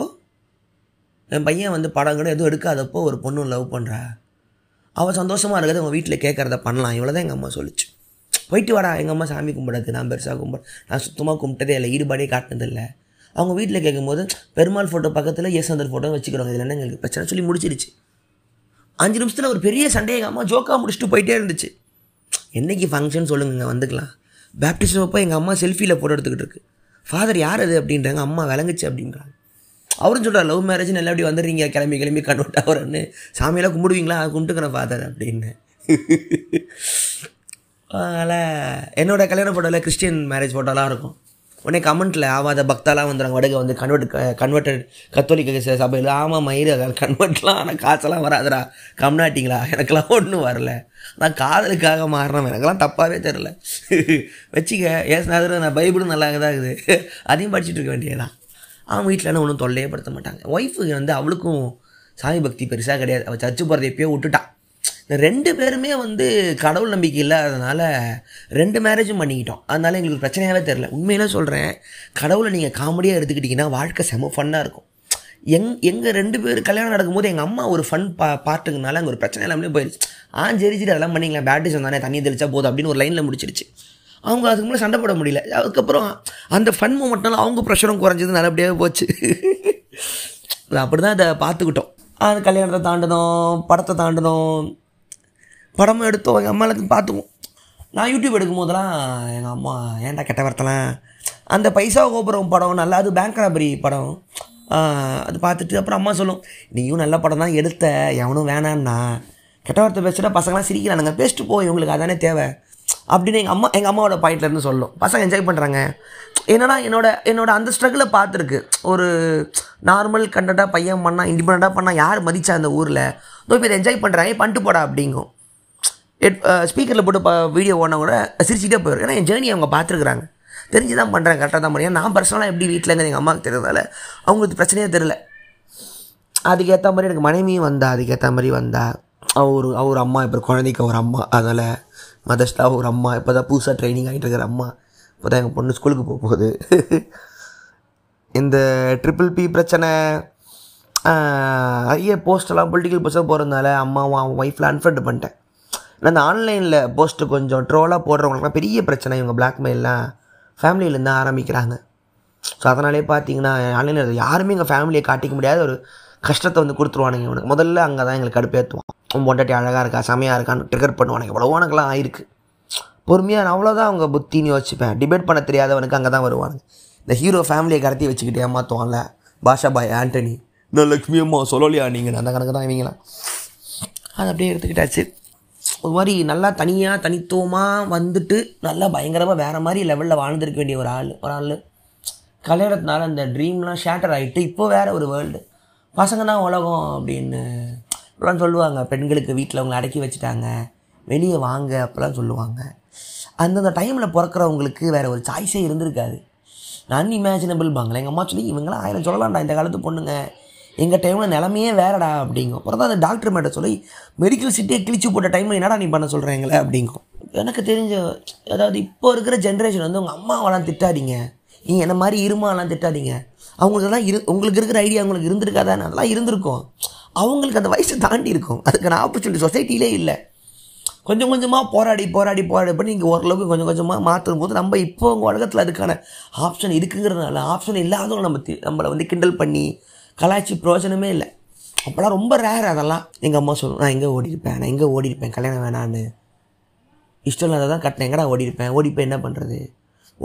என் பையன் வந்து படம் கூட எதுவும் எடுக்காதப்போ ஒரு பொண்ணு லவ் பண்ணுறா அவள் சந்தோஷமாக இருக்கிறது உங்கள் வீட்டில் கேட்குறத பண்ணலாம். இவ்வளோ தான் எங்கள் அம்மா சொல்லுச்சு. போயிட்டு வாடா எங்கள் அம்மா சாமி கும்பிடாது நான் பெருசாக கும்பிட நான் சுத்தமாக கும்பிட்டதே இல்லை ஈடுபாடே காட்டினதில்லை. அவங்க வீட்டில் கேட்கும்போது பெருமாள் ஃபோட்டோ பக்கத்தில் யசந்தர் ஃபோட்டோ வச்சுக்கிறோங்க இதில் என்ன எங்களுக்கு பிரச்சனை சொல்லி முடிச்சிருச்சு. அஞ்சு நிமிஷத்தில் ஒரு பெரிய சண்டே எங்கள் அம்மா ஜோக்காக முடிச்சுட்டு போயிட்டே இருந்துச்சு. என்னைக்கு ஃபங்க்ஷன் சொல்லுங்க வந்துக்கலாம். பேப்டிஸ்ட் அப்போ எங்கள் அம்மா செல்ஃபியில் ஃபோட்டோ எடுத்துக்கிட்டு இருக்கு. ஃபாதர் யார் அது அப்படின்றாங்க. அம்மா விளங்குச்சு அப்படின்றாங்க. அவரும் சொல்கிறார் லவ் மேரேஜ் நல்லா அப்படி வந்துடுறீங்க. கிளம்பி கிளம்பி கன்வெர்ட் அவர்னு சாமியெல்லாம் கும்பிடுவீங்களா? கும்பிட்டுக்கிறேன் ஃபாதர் அப்படின்னு. அதனால் என்னோடய கல்யாண ஃபோட்டோவில் கிறிஸ்டியன் மேரேஜ் ஃபோட்டோலாம் இருக்கும். உடனே கமெண்ட்டில் ஆவாத பக்தாலாம் வந்துடுறாங்க வடகை வந்து கன்வெர்ட் கன்வெர்டட் கத்தோலிக்க ச- சபையில். ஆமாம் மயிறு கன்வெர்ட்லாம் ஆனால் காசெல்லாம் வராதுடா. கம்னாட்டிங்களா எனக்கெல்லாம் ஒன்றும் வரல. நான் காதலுக்காக மாறினவன். எனக்கெல்லாம் தப்பாகவே தெரில வச்சுக்க ஏசுனாதில் நான் பைபிளும் நல்லா தான் இருக்குது? அதையும் படிச்சுட்டு இருக்க வேண்டியதான் அவன் வீட்டில் ஒன்றும் தொல்லையே படுத்த மாட்டாங்க. ஒய்ஃபு வந்து அவளுக்கும் சாமி பக்தி பெருசாக கிடையாது. அவள் சர்ச்சு போகிறத எப்பயோ விட்டுட்டான் ரெண்டு பேருமே வந்து கடவுள் நம்பிக்கை இல்லாததுனால ரெண்டு மேரேஜும் பண்ணிக்கிட்டோம். அதனால் எங்களுக்கு பிரச்சனையாகவே தெரில உண்மையிலே சொல்கிறேன் கடவுளை நீங்கள் காமெடியாக எடுத்துக்கிட்டிங்கன்னா வாழ்க்கை செம ஃபன்னாக இருக்கும். எங் எங்கள் ரெண்டு பேர் கல்யாணம் நடக்கும்போது எங்கள் அம்மா ஒரு ஃபன் பா பாட்டுங்கனால அங்கே ஒரு பிரச்சனை எல்லாமே போயிடுச்சு ஆ சரி சரி அதெல்லாம் பண்ணிங்களா பேட்டிஸ் வந்தானே தண்ணி தெளிச்சா போதும் அப்படின்னு ஒரு லைனில் முடிச்சிருச்சு. அவங்க அதுக்கு மேலே சண்டை போட முடியல. அதுக்கப்புறம் அந்த ஃபன் மூமெண்ட்னால அவங்க ப்ரெஷரும் குறைஞ்சது நல்லபடியாக போச்சு. அப்படி தான் அதை பார்த்துக்கிட்டோம். கல்யாணத்தை தாண்டணும் படத்தை தாண்டணும் படமும் எடுத்தோம் எங்கள் அம்மாவுக்கு பார்த்துக்குவோம். நான் யூடியூப் எடுக்கும் போதெல்லாம் எங்கள் அம்மா ஏன்டா கெட்ட வார்த்தைலாம்? அந்த பைசா கோபுரம் படம் நல்லா அது பேங்க் ராபரி படம் அது பார்த்துட்டு அப்புறம் அம்மா சொல்லும் நீயும் நல்ல படம் தான் எடுத்த எவனும் வேணான்னா கெட்ட வார்த்தை பேசிட்டா பசங்களாம் சிரிக்கிறானுங்க பேசிட்டு போய் இவங்களுக்கு அதானே தேவை. அப்படின்னு எங்கள் அம்மா எங்கள் அம்மாவோட பாயிண்ட்லேருந்து சொல்லும். பசங்க என்ஜாய் பண்ணுறாங்க என்னன்னா என்னோட என்னோட அந்த ஸ்ட்ரகிளை பார்த்துருக்கு. ஒரு நார்மல் கண்டடாக பையன் பண்ணால் இண்டிபெண்ட்டாக பண்ணால் யார் மதிச்சா அந்த ஊரில்? தோ இப்போ இதை என்ஜாய் பண்ணுறாங்க பண்ணிட்டு போடா அப்படிங்கும். ஹெட் ஸ்பீக்கரில் uh, போட்டு ப வீடியோ ஓடினா கூட சிரிச்சுட்டே போயிடும் ஏன்னா என் ஜேர்னி அவங்க பார்த்துருக்குறாங்க. தெரிஞ்சு தான் பண்ணுறேன் கரெக்டாக தான் பண்ணுறேன் நான் பர்சனலாக எப்படி வீட்டில் எங்கள் அம்மாவுக்கு தெரிஞ்சதால அவங்களுக்கு பிரச்சனையே தெரில அதுக்கேற்ற மாதிரி எனக்கு மனைவியும் வந்தா அதுக்கேற்ற மாதிரி வந்தா அவர் அவர் அம்மா இப்போ குழந்தைக்கு ஒரு அம்மா அதனால் மதர்ஸ்டாக ஒரு அம்மா இப்போ தான் புதுசாக ட்ரைனிங் ஆகிட்டு இருக்கிற அம்மா இப்போ தான் எங்கள் பொண்ணு ஸ்கூலுக்கு போக போகுது இந்த ட்ரிபிள் பி பிரச்சனை ஆஹ், நிறைய போஸ்டெல்லாம் பொலிட்டிக்கல் போஸ்ட்டாக போகிறதுனால அம்மாவும் அவன் ஒய்ஃபில் அன்ஃப்ரெண்ட் பண்ணிட்டேன். ஆனால் இந்த ஆன்லைனில் போஸ்ட்டு கொஞ்சம் ட்ரோலாக போடுறவங்களுக்குலாம் பெரிய பிரச்சனை. இவங்க பிளாக்மெயிலாம் ஃபேமிலியிலேருந்து ஆரம்பிக்கிறாங்க. ஸோ அதனாலே பார்த்தீங்கன்னா ஆன்லைனில் யாருமே எங்கள் ஃபேமிலியை காட்டிக்க முடியாத ஒரு கஷ்டத்தை வந்து கொடுத்துருவானுங்க இவனுக்கு முதல்ல அங்கே தான் எங்களுக்கு கடுப்பேற்றுவான் உன் பொண்டாட்டி அழகாக இருக்கா? செமையாக இருக்கான்னு ட்ரிகர் பண்ணுவானுங்க. எவ்வளோ எனக்குலாம் ஆயிருக்கு. பொறுமையாக நான் அவ்வளோதான் அவங்க புத்தின்னு யோசிச்சுப்பேன் டிபேட் பண்ண தெரியாதவனுக்கு அங்கே தான் வருவானுங்க. இந்த ஹீரோ ஃபேமிலியை கடத்தி வச்சுக்கிட்டு ஏமாற்றுவான்ல பாஷா பாய் ஆண்டனி. இந்த லக்ஷ்மி அம்மா சொல்லலையா நீங்கள் அந்த கணக்கு தான் இவங்களாம் அது அப்படியே எடுத்துக்கிட்டாச்சு. ஒரு மாதிரி நல்லா தனியாக தனித்துவமாக வந்துட்டு நல்லா பயங்கரமாக வேறு மாதிரி லெவலில் வாழ்ந்துருக்க வேண்டிய ஒரு ஆள் ஒரு ஆள். கல்யாணத்தினால அந்த ட்ரீம்லாம் ஷேட்டர் ஆகிட்டு இப்போ வேறு ஒரு வேர்ல்டு பசங்க தான் உலகம் அப்படின்னு இப்படிலாம் சொல்லுவாங்க. பெண்களுக்கு வீட்டில் அவங்களை அடக்கி வச்சுட்டாங்க. வெளியே வாங்க அப்படிலாம் சொல்லுவாங்க. அந்தந்த டைமில் பிறக்கிறவங்களுக்கு வேறு ஒரு சாய்ஸே இருந்திருக்காது. நான் அன்இமேஜினபிள் பாங்களேன் எங்கள் அம்மா சொல்லி இவங்களாம் ஆயிரம் சொல்லலாம்டா இந்த காலத்து பொண்ணுங்க. எங்கள் டைமில் நிலமையே வேறடா அப்படிங்கும். அப்புறம் தான் அந்த டாக்டர் மேட்ட சொல்லி மெடிக்கல் சீட்டே கிழிச்சு போட்ட டைமில் என்னடா நீ பண்ண சொல்கிறீங்களே அப்படிங்கும். எனக்கு தெரிஞ்ச அதாவது இப்போ இருக்கிற ஜென்ரேஷன் வந்து உங்கள் அம்மாவெல்லாம் திட்டாதீங்க. நீங்கள் என்ன மாதிரி இருமாலாம் திட்டாதீங்க. அவங்களுக்கெல்லாம் இரு உங்களுக்கு இருக்கிற ஐடியா அவங்களுக்கு இருந்திருக்காதானே? அதெல்லாம் இருந்திருக்கும். அவங்களுக்கு அந்த வயசு தாண்டி இருக்கும். அதுக்கான ஆப்பர்ச்சுனிட்டி சொசைட்டிலே இல்லை. கொஞ்சம் கொஞ்சமாக போராடி போராடி போராடி பண்ணி இங்கே ஓரளவுக்கு கொஞ்சம் கொஞ்சமாக மாற்றும் போது நம்ம இப்போ உங்கள் உலகத்தில் அதுக்கான ஆப்ஷன் இருக்குங்கிறதுனால ஆப்ஷன் இல்லாதவங்க நம்ம தி- நம்மளை வந்து கிண்டல் பண்ணி கலாய்ச்சி பிரயோஜனமே இல்லை. அப்போல்லாம் ரொம்ப ரேர் அதெல்லாம். எங்கள் அம்மா சொல்லணும் நான் எங்கே ஓடிருப்பேன் நான் எங்கே ஓடிருப்பேன் கல்யாணம் வேணான்னு இஷ்டம் இல்லாத தான் கட்டினேன். எங்கடா ஓடிருப்பேன் ஓடிப்பேன் என்ன பண்ணுறது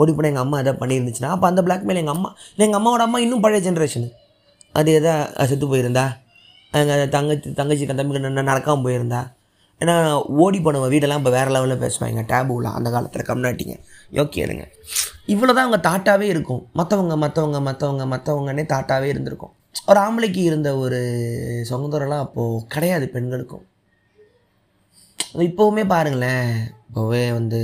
ஓடி எங்கள் அம்மா எதாவது பண்ணியிருந்துச்சுன்னா அப்போ அந்த பிளாக்மெயில் எங்கள் அம்மா இல்லை எங்கள் அம்மாவோட அம்மா இன்னும் பழைய ஜென்ரேஷனு அது எதாவது செத்து போயிருந்தா? எங்கள் தங்கச்சி தங்கச்சி தம்பி என்ன நடக்காமல் போயிருந்தா? ஏன்னா ஓடி போனவங்க வீடெல்லாம் இப்போ வேறு லெவலில் பேசுவாங்க. டேபுலாம் அந்த காலத்தில் கம்னாட்டிங்க யோக்கியருங்க இவ்வளோ தான் அவங்க தாட்டாவே இருக்கும். மற்றவங்க மற்றவங்க மற்றவங்க மற்றவங்கன்னே தாட்டாவே இருந்திருக்கும். ஒரு ஆம்பளைக்கு இருந்த ஒரு சுதந்திரம்லாம் அப்போது கிடையாது பெண்களுக்கும். இப்போவுமே பாருங்களேன் இப்போவே வந்து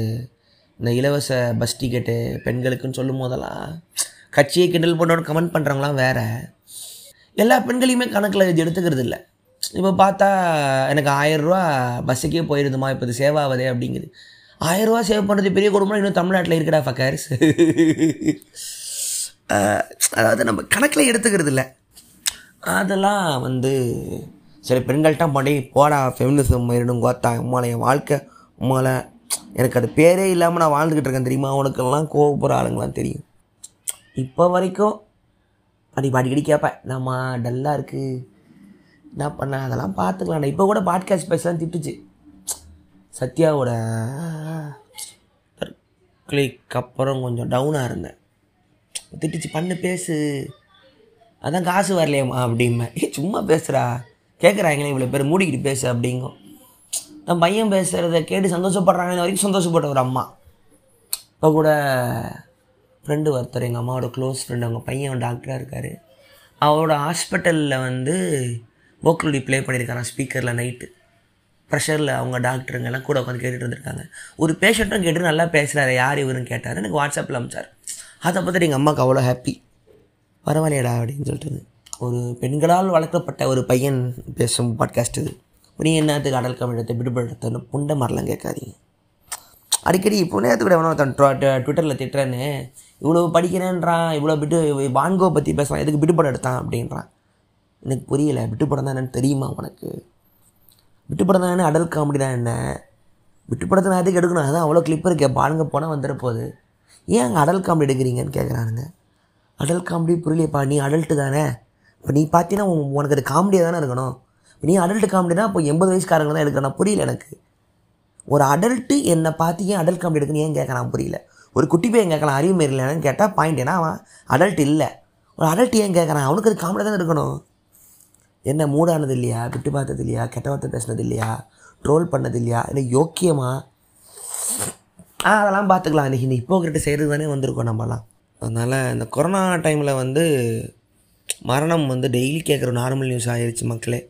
இந்த இலவச பஸ் டிக்கெட்டு பெண்களுக்குன்னு சொல்லும் போதெல்லாம் கட்சியை கிண்டல் பண்ணோன்னு கமெண்ட் பண்ணுறவங்களாம் வேறு. எல்லா பெண்களையுமே கணக்கில் இது எடுத்துக்கிறது இல்லை. இப்போ பார்த்தா எனக்கு ஆயிரரூவா பஸ்ஸுக்கே போயிருதுமா இப்போ இது சேவ் ஆகுதே அப்படிங்குது. ஆயிரரூவா சேவ் பண்ணுறது பெரிய குடும்பம் இன்னும் தமிழ்நாட்டில் இருக்கடா ஃபக்கர்ஸ் அதாவது நம்ம கணக்கில் எடுத்துக்கிறது இல்லை. அதெல்லாம் வந்து சரி பெண்கள்கிட்ட படி போடா ஃபெமினிசம் மயிரிடும் கோத்தா உம்மால என் வாழ்க்கை உம்மால எனக்கு அது பேரே இல்லாமல் நான் வாழ்ந்துக்கிட்டு இருக்கேன் தெரியுமா? உனக்கெல்லாம் கோவப்படுற ஆளுங்களாம் தெரியும். இப்போ வரைக்கும் அப்படி அடிக்கடி கேட்பேன் நம்ம டல்லாக இருக்குது என்ன பண்ண? அதெல்லாம் பார்த்துக்கலாம் இப்போ கூட பாட்காஸ்ட் பேசலாம் திட்டுச்சு. சத்யாவோட கிளிக் அப்புறம் கொஞ்சம் டவுனாக இருந்தேன். திட்டுச்சு பண்ணு பேசு. அதான் காசு வரலையேம்மா அப்படிம்பேன். ஏ சும்மா பேசுகிறா கேட்குறாங்களே இவ்வளோ பேர் மூடிக்கிட்டு பேசு அப்படிங்கும் நம்ம பையன் பேசுகிறத கேட்டு சந்தோஷப்படுறாங்க வரைக்கும் சந்தோஷப்பட்ட ஒரு அம்மா. இப்போ கூட ஃப்ரெண்டு ஒருத்தர் எங்கள் அம்மாவோட க்ளோஸ் ஃப்ரெண்டு அவங்க பையன் டாக்டராக இருக்கார். அவரோட ஹாஸ்பிட்டலில் வந்து வோக்கலுடி ப்ளே பண்ணியிருக்காராம் ஸ்பீக்கரில் நைட்டு ப்ரெஷரில் அவங்க டாக்டருங்க எல்லாம் கூட உட்காந்து கேட்டுட்டு இருந்திருக்காங்க. ஒரு பேஷண்ட்டும் கேட்டு நல்லா பேசுகிறாரு யார் இவருன்னு கேட்டார். எனக்கு வாட்ஸ்அப்பில் அமிச்சார். அதை பார்த்துட்டு எங்கள் அம்மாவுக்கு அவ்வளோ ஹாப்பி பரவாயில்லையடா அப்படின்னு சொல்லிட்டு ஒரு பெண்களால் வளர்க்கப்பட்ட ஒரு பையன் பேசும் பாட்காஸ்ட் இது. நீ என்னத்துக்கு அடல் கமிழத்தை விடுபடுத்தணும் புண்டை மாதிரிலாம் கேட்காதீங்க. அடிக்கடி இப்போ நேரத்துக்கு கூட எவனோ ஒருத்தன் ட்விட்டரில் திட்டுறேன்னு. இவ்வளோ படிக்கிறேன்றான் இவ்வளோ விட்டு வான்கோ பற்றி பேசுகிறான் எதுக்கு விட்டுப்படம் எடுத்தான் அப்படின்றான். எனக்கு புரியலை விட்டுப்படம் தான் என்னன்னு தெரியுமா உனக்கு? விட்டுப்படம் தான் என்ன அடல் காமெடி தான் என்ன? விட்டுப்படத்தை நான் எதுக்கு எடுக்கணும்? அதான் அவ்வளோ கிளிப் இருக்கே பாருங்க போனால் வந்துட போகுது. ஏன் அங்கே அடல் காமெடி எடுக்கிறீங்கன்னு கேட்குறானுங்க அடல் காமெடி புரியலையப்பா நீ அடல்ட்டு தானே? இப்போ நீ பார்த்தீங்கன்னா உன் உனக்கு அது காமெடியாக தானே இருக்கணும். இப்போ நீ அடல்ட் காமெடினா இப்போ எண்பது வயசுக்காரங்க தான் எடுக்கணும் புரியல எனக்கு. ஒரு அடல்ட்டு என்னை பார்த்து ஏன் அடல்ட் காமெடி எடுக்கணும் ஏன் கேட்கலாம் புரியல. ஒரு குட்டி பையன் கேட்கலாம் அறிவு மாரிலன்னு கேட்டால் பாயிண்ட் ஏன்னா அவன் அடல்ட் இல்லை. ஒரு அடல்ட் ஏன் கேட்குறான்? அவனுக்கு அது காமெடி தானே இருக்கணும். என்ன மூடானது இல்லையா? விட்டு பார்த்தது இல்லையா? கெட்ட வார்த்தை பேசுனது இல்லையா? ட்ரோல் பண்ணது இல்லையா? இல்லை யோக்கியமா? ஆ அதெல்லாம் பார்த்துக்கலாம். இன்றைக்கி இந்த ஹிப்போக்ரிட்டு செய்கிறது தானே வந்திருக்கோம் நம்மலாம் அதனால் இந்த கொரோனா டைமில் வந்து மரணம் வந்து டெய்லி கேட்குற நார்மல் நியூஸ் ஆகிடுச்சு மக்களே.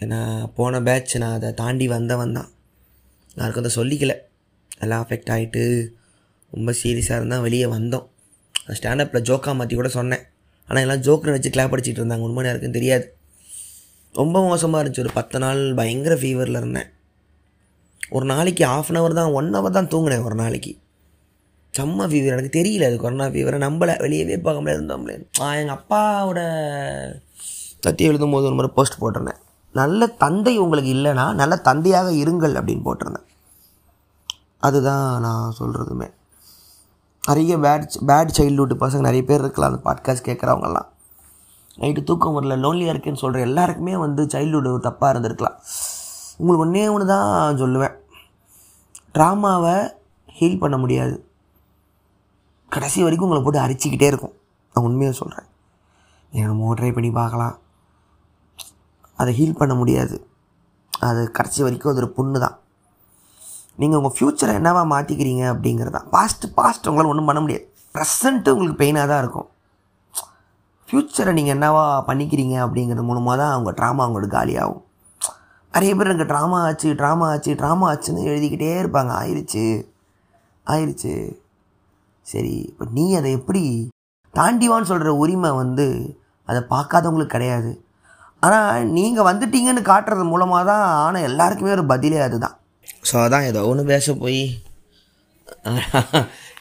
ஏன்னா போன பேட்ச் நான் அதை தாண்டி வந்தவன் தான். யாருக்கும் அதை சொல்லிக்கல. எல்லாம் அஃபெக்ட் ஆகிட்டு ரொம்ப சீரியஸாக இருந்தால் வெளியே வந்தோம். ஸ்டாண்டப்பில் ஜோக்கா மாற்றி கூட சொன்னேன். ஆனால் எல்லாம் ஜோக்கில் வச்சு கிளாப் அடிச்சிட்டு இருந்தாங்க. உண்மை யாருக்கும் தெரியாது. ரொம்ப மோசமாக இருந்துச்சு. ஒரு பத்து நாள் பயங்கர ஃபீவரில் இருந்தேன். ஒரு நாளைக்கு ஆஃப் அன் ஹவர் தான் ஒன் ஹவர் தான் தூங்கினேன் ஒரு நாளைக்கு. செம்ம ஃபீவர் எனக்கு தெரியல அது கொரோனா ஃபீவரை நம்மளை வெளியவே பார்க்க இருந்தோம்ல எங்கள் அப்பாவோட தத்தி எழுதும் போது ஒரு முறை போஸ்ட் போட்டிருந்தேன். நல்ல தந்தை உங்களுக்கு இல்லைன்னா நல்ல தந்தையாக இருங்கள் அப்படின்னு போட்டிருந்தேன். அதுதான் நான் சொல்கிறதுமே நிறைய பேட் பேட் சைல்டுஹுட் பசங்க நிறைய பேர் இருக்கலாம் அந்த பாட்காஸ்ட் கேட்குறவங்கலாம் நைட்டு தூக்கம் வரல லோன்லியாக இருக்குன்னு சொல்கிற எல்லாருக்குமே வந்து சைல்டுஹுட் ஒரு தப்பாக இருந்திருக்கலாம். உங்களுக்கு ஒன்றே ஒன்று தான் சொல்லுவேன். ட்ராமாவை ஹீல் பண்ண முடியாது. கடைசி வரைக்கும் உங்களை போட்டு அரிச்சிக்கிட்டே இருக்கும். நான் உண்மையாக சொல்கிறேன் என்னமோ ட்ரை பண்ணி பார்க்கலாம். அதை ஹீல் பண்ண முடியாது. அது கடைசி வரைக்கும் அது ஒரு புண்ணு தான் நீங்கள் உங்கள் ஃப்யூச்சரை என்னவா மாற்றிக்கிறீங்க அப்படிங்கிறது தான் பாஸ்ட்டு பாஸ்ட் உங்களால் ஒன்றும் பண்ண முடியாது. ப்ரெசண்ட்டு உங்களுக்கு பெயினாக தான் இருக்கும். ஃப்யூச்சரை நீங்கள் என்னவா பண்ணிக்கிறீங்க அப்படிங்கிறது மூலமாக தான் அவங்க ட்ராமா அவங்களுக்கு காலியாகும். நிறைய பேர் எனக்கு ட்ராமா ஆச்சு ட்ராமா ஆச்சு ட்ராமா ஆச்சுன்னு எழுதிக்கிட்டே இருப்பாங்க. ஆயிடுச்சு ஆயிடுச்சு சரி இப்போ நீ அதை எப்படி தாண்டிவான்னு சொல்கிற உரிமை வந்து அதை பார்க்காதவங்களுக்கு கிடையாது. ஆனால் நீங்கள் வந்துட்டீங்கன்னு காட்டுறது மூலமாக தான் ஆனால் எல்லாருக்குமே ஒரு பதிலே அதுதான். ஸோ அதான் ஏதோ ஒன்று பேச போய்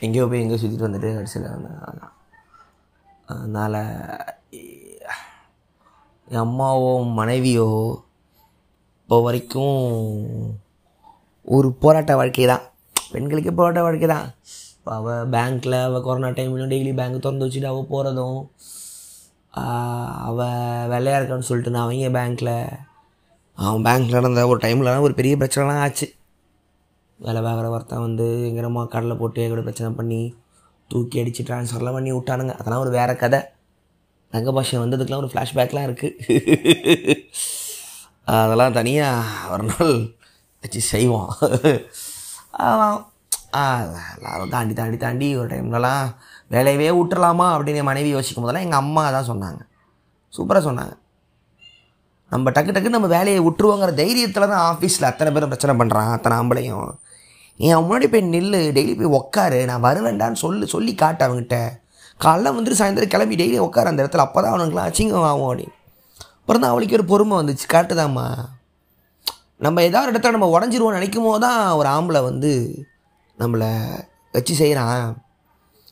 எங்கேயோ போய் எங்கேயோ சுற்றிட்டு வந்துட்டு கடைசியில் அதான். அதனால் என் அம்மாவோ மனைவியோ இப்போ வரைக்கும் ஒரு போராட்ட வாழ்க்கை தான் பெண்களுக்கே போராட்ட வாழ்க்கை தான் இப்போ அவள் பேங்க்கில் அவள் கொரோனா டைம்லையும் டெய்லி பேங்க் திறந்து வச்சுட்டு அவள் போகிறதும் அவள் வெள்ளையாக இருக்கான்னு சொல்லிட்டு நான் அவங்க பேங்க்கில் அவன் பேங்க்கில் நடந்த ஒரு டைம்லலாம் ஒரு பெரிய பிரச்சனைலாம் ஆச்சு வேலை பார்க்குற ஒருத்தன் வந்து எங்கிறமா கடலை போட்டு எங்கூட பிரச்சனை பண்ணி தூக்கி அடித்து ட்ரான்ஸ்ஃபர்லாம் பண்ணி விட்டானுங்க அதெல்லாம் ஒரு வேறு கதை தங்க பாஷை வந்ததுக்கெலாம் ஒரு ஃப்ளாஷ்பேக்லாம் இருக்குது அதெல்லாம் தனியாக ஒரு நாள் வச்சு செய்வோம் எல்லாரும் தாண்டி தாண்டி தாண்டி ஒரு டைம்லலாம் வேலையவே விட்டுறலாமா அப்படின்னு மனைவி யோசிக்கும் போதெல்லாம் எங்கள் அம்மா தான் சொன்னாங்க. சூப்பராக சொன்னாங்க. நம்ம டக்கு டக்கு நம்ம வேலையை விட்டுருவோங்கிற தைரியத்தில் தான் ஆஃபீஸில் அத்தனை பேரும் பிரச்சனை பண்ணுறான் அத்தனை ஆம்பளையும். என் முன்னாடி போய் நில்லு டெய்லி போய் உட்காரு நான் வருவேண்டான்னு சொல்லி சொல்லி காட்டு அவங்ககிட்ட காலைல வந்துட்டு சாயந்தரம் கிளம்பி டெய்லி உட்கார அந்த இடத்துல அப்போ தான் அவனுங்களாம் அச்சிங்கம் ஆகும் அப்படின்னு. அப்புறம் தான் அவளுக்கு ஒரு பொறுமை வந்துச்சு காட்டுதாம்மா நம்ம ஏதாவது ஒரு இடத்துல நம்ம உடஞ்சிருவோம்னு நினைக்கும் போது தான் ஒரு ஆம்பளை வந்து நம்மளை வச்சு செய்கிறான்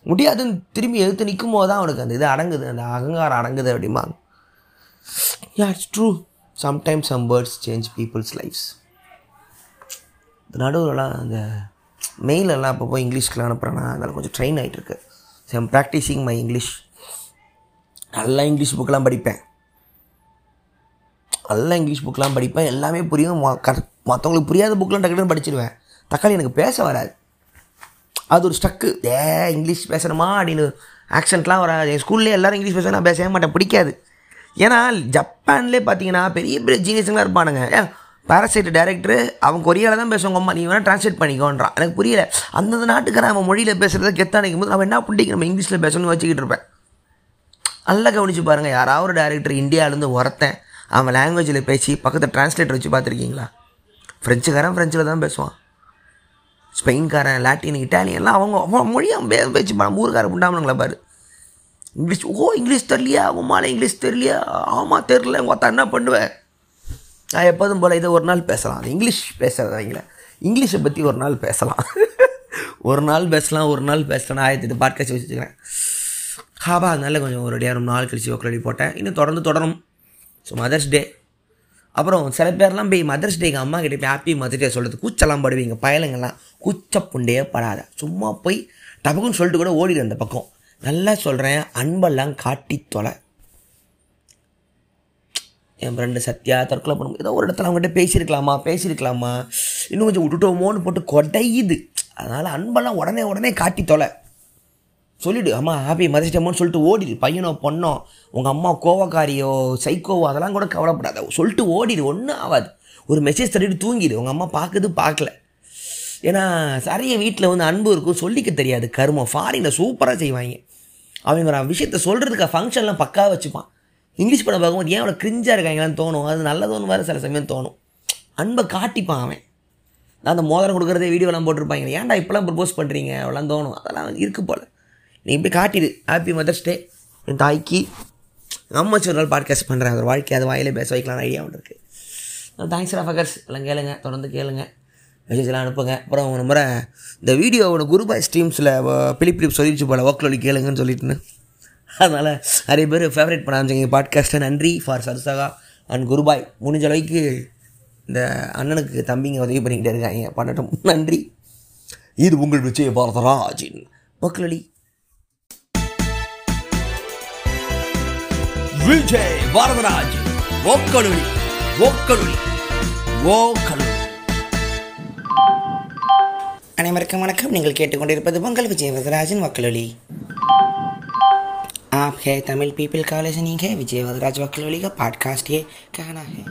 முடியாதுன்னு திரும்பி எடுத்து நிற்கும் போது தான் அவனுக்கு அந்த இது அடங்குது அந்த அகங்காரம் அடங்குது அப்படிம்பாங்க. Yeah it's true sometimes some birds change people's life's இந்த நடுவுலலாம் அந்த மெயிலெல்லாம் அப்பப்போ இங்கிலீஷ்க்குலாம் அனுப்புகிறேன்னா அதில் கொஞ்சம் ட்ரெயின் ஆகிட்டுருக்கு so I'm practising my English நல்லா இங்கிலீஷ் புக்கெலாம் படிப்பேன். நல்லா இங்கிலீஷ் புக்கெலாம் படிப்பேன். எல்லாமே புரியும். மற்றவங்களுக்கு புரியாத புக்கெலாம் டக்குன்னு படிச்சிடுவேன் தக்காளி எனக்கு பேச வராது. அது ஒரு ஸ்டக்கு ஏ இங்கிலீஷ் பேசணுமா அப்படின்னு ஆக்சன்ட்லாம் வராது. என் ஸ்கூல்லேயே எல்லோரும் இங்கிலீஷ் பேச நான் பேசவே மாட்டேன். பிடிக்காது. ஏன்னா ஜப்பான்லேயே பார்த்தீங்கன்னா பெரிய பெரிய ஜீனியஸுங்களாம் இருப்பானுங்க. ஏன் பாரசைட் டேரக்டர் அவன் கொரியாவில் தான் பேசுவாங்க. அம்மா நீ வேணால் ட்ரான்ஸ்லேட் பண்ணிக்கோன்றான். எனக்கு புரியல. அந்தந்த நாட்டுக்காரன் அவன் மொழியில் பேசுகிறத கெத்தானிக்கும் போது அவன் என்ன பிடிக்கும் நம்ம இங்கிலீஷில் பேசணும்னு வச்சுக்கிட்டு இருப்பேன். நல்லா கவனித்து பாருங்கள் யாராவது ஒரு டேரக்டர் இந்தியாவிலேருந்து ஒருத்தன் அவன் லாங்குவேஜில் பேசி பக்கத்தில் டிரான்ஸ்லேட்டர் வச்சு பார்த்துருக்கீங்களா? ஃப்ரெஞ்சுக்காரன் ஃப்ரெஞ்சில் தான் பேசுவான். ஸ்பெயின்காரன் லாட்டின் இட்டாலியன்லாம் அவங்க அவன் மொழியாக பே பேச்சு பண்ண ஊருக்கார உண்டாமனுங்களா பாரு. இங்கிலீஷ் ஓ இங்கிலீஷ் தெரியலையா? உமால இங்கிலீஷ் தெரியலையா? ஆமாம் தெரில உங்கள் அத்தா என்ன பண்ணுவேன் நான் எப்போதும் போல் இதை ஒரு நாள் பேசலாம். அது இங்கிலீஷ் பேசுகிறதாங்கள இங்கிலீஷை பற்றி ஒரு நாள் பேசலாம். ஒரு நாள் பேசலாம் ஒரு நாள் பேசலாம். ஆயிரத்தி இது பாட்காஸ்ட் வச்சுக்கிறேன். ஹாபா அதனால கொஞ்சம் ஒரு ரொம்ப நாள் கழிச்சு ஒக்கலடி போட்டேன். இன்னும் தொடர்ந்து தொடரும். ஸோ மதர்ஸ் டே அப்புறம் சில பேர்லாம் போய் மதர்ஸ் டேக்கு அம்மா கிட்டே போய் ஹாப்பி மதர்ஸ் டே சொல்கிறது கூச்சலாம் படுவீங்க பயலுங்கள்லாம் கூச்ச புண்டையே படாத சும்மா போய் டபக்குன்னு சொல்லிட்டு கூட ஓடிடு அந்த பக்கம். நல்லா சொல்கிறேன் அன்பெல்லாம் காட்டி தொலை. என் ஃப்ரெண்டு சத்யா தற்கொலை பண்ணும் ஏதோ ஒரு இடத்துல அவங்ககிட்ட பேசியிருக்கலாமா? பேசியிருக்கலாமா? இன்னும் கொஞ்சம் விட்டுட்டோமோன்னு போட்டு கொடையுது. அதனால் அன்பெல்லாம் உடனே உடனே காட்டி தொலை. சொல்லிவிடு அம்மா ஹாப்பி மதர்ஸ் சொல்லிட்டு ஓடிடு. பையனோ பொண்ணோ உங்கள் அம்மா கோவக்காரியோ சைக்கோவோ அதெல்லாம் கூட கவலைப்படாத. சொல்லிட்டு ஓடிடு ஒன்றும் ஆகாது. ஒரு மெசேஜ் தட்டிட்டு தூங்கிடு. உங்கள் அம்மா பார்க்குது பார்க்கல. ஏன்னா சரிய வீட்டில் வந்து அன்பு இருக்கும் சொல்லிக்க தெரியாது. கருமம். ஃபாரினில் சூப்பராக செய்வாங்க. அவங்க ஒரு விஷயத்த சொல்கிறதுக்கு ஃபங்க்ஷன்லாம் பக்காவாக வச்சுப்பான். இங்கிலீஷ் படம் பார்க்கும்போது ஏன் அவ்வளோ கிரிஞ்சாக இருக்காங்களான்னு தோணும். அது நல்லதோன்னு வேறு சில சமயம் தோணும். அன்பை காட்டிப்பான் அவன். நான் அந்த மோதிரம் கொடுக்குறதே வீடியோலாம் போட்டிருப்பாங்க ஏன்டா இப்போலாம் ப்ரப்போஸ் பண்ணுறீங்க அவ்வளோலாம் தோணும். அதெல்லாம் இருக்கு போல். நீ இப்படி காட்டிடு. ஹாப்பி மதர்ஸ் டே என் தாய்க்கு. அம்மா ஒரு நாள் பாட்காஸ்ட் பண்ணுறேன் அவர் வாழ்க்கை அது வாயிலே பேச வைக்கலாம் ஐடியா ஒன்று இருக்குது தேங்க்ஸ் ரஃபகர்ஸ் எல்லாம் கேளுங்க. தொடர்ந்து கேளுங்க. மெசேஜ்லாம் அனுப்புங்க. அப்புறம் அவங்க முறை இந்த வீடியோவோட குருபாய் ஸ்ட்ரீம்ஸில் பிலிப் பிலிப் சொல்லிடுச்சு போல் ஒர்க்கில் கேளுங்கன்னு சொல்லிட்டுன்னு. அதனால் நிறைய பேர் ஃபேவரேட் பண்ண ஆரம்பிச்சிங்க பாட்காஸ்ட்டை நன்றி ஃபார் சர்சகா அண்ட் குருபாய் முடிஞ்ச அளவுக்கு இந்த அண்ணனுக்கு தம்பிங்க உதவி பண்ணிக்கிட்டே இருக்காங்க. பண்ணட்டும். நன்றி. இது உங்கள் விஜய பாரதராஜின் ஓக்கலொலி விஜய் பாரதராஜ் ஓக்கலுளி ஓக்கலுளி ஓக்கலுளி அனைவருக்கும் வணக்கம் நீங்கள் கேட்டுக்கொண்டிருப்பது பொங்கல் விஜய் வரதராஜன் वकलोली आप है तमिल पीपल का लिसनिंग है विजय वदराज वकलोली का पॉडकास्ट ये कहना है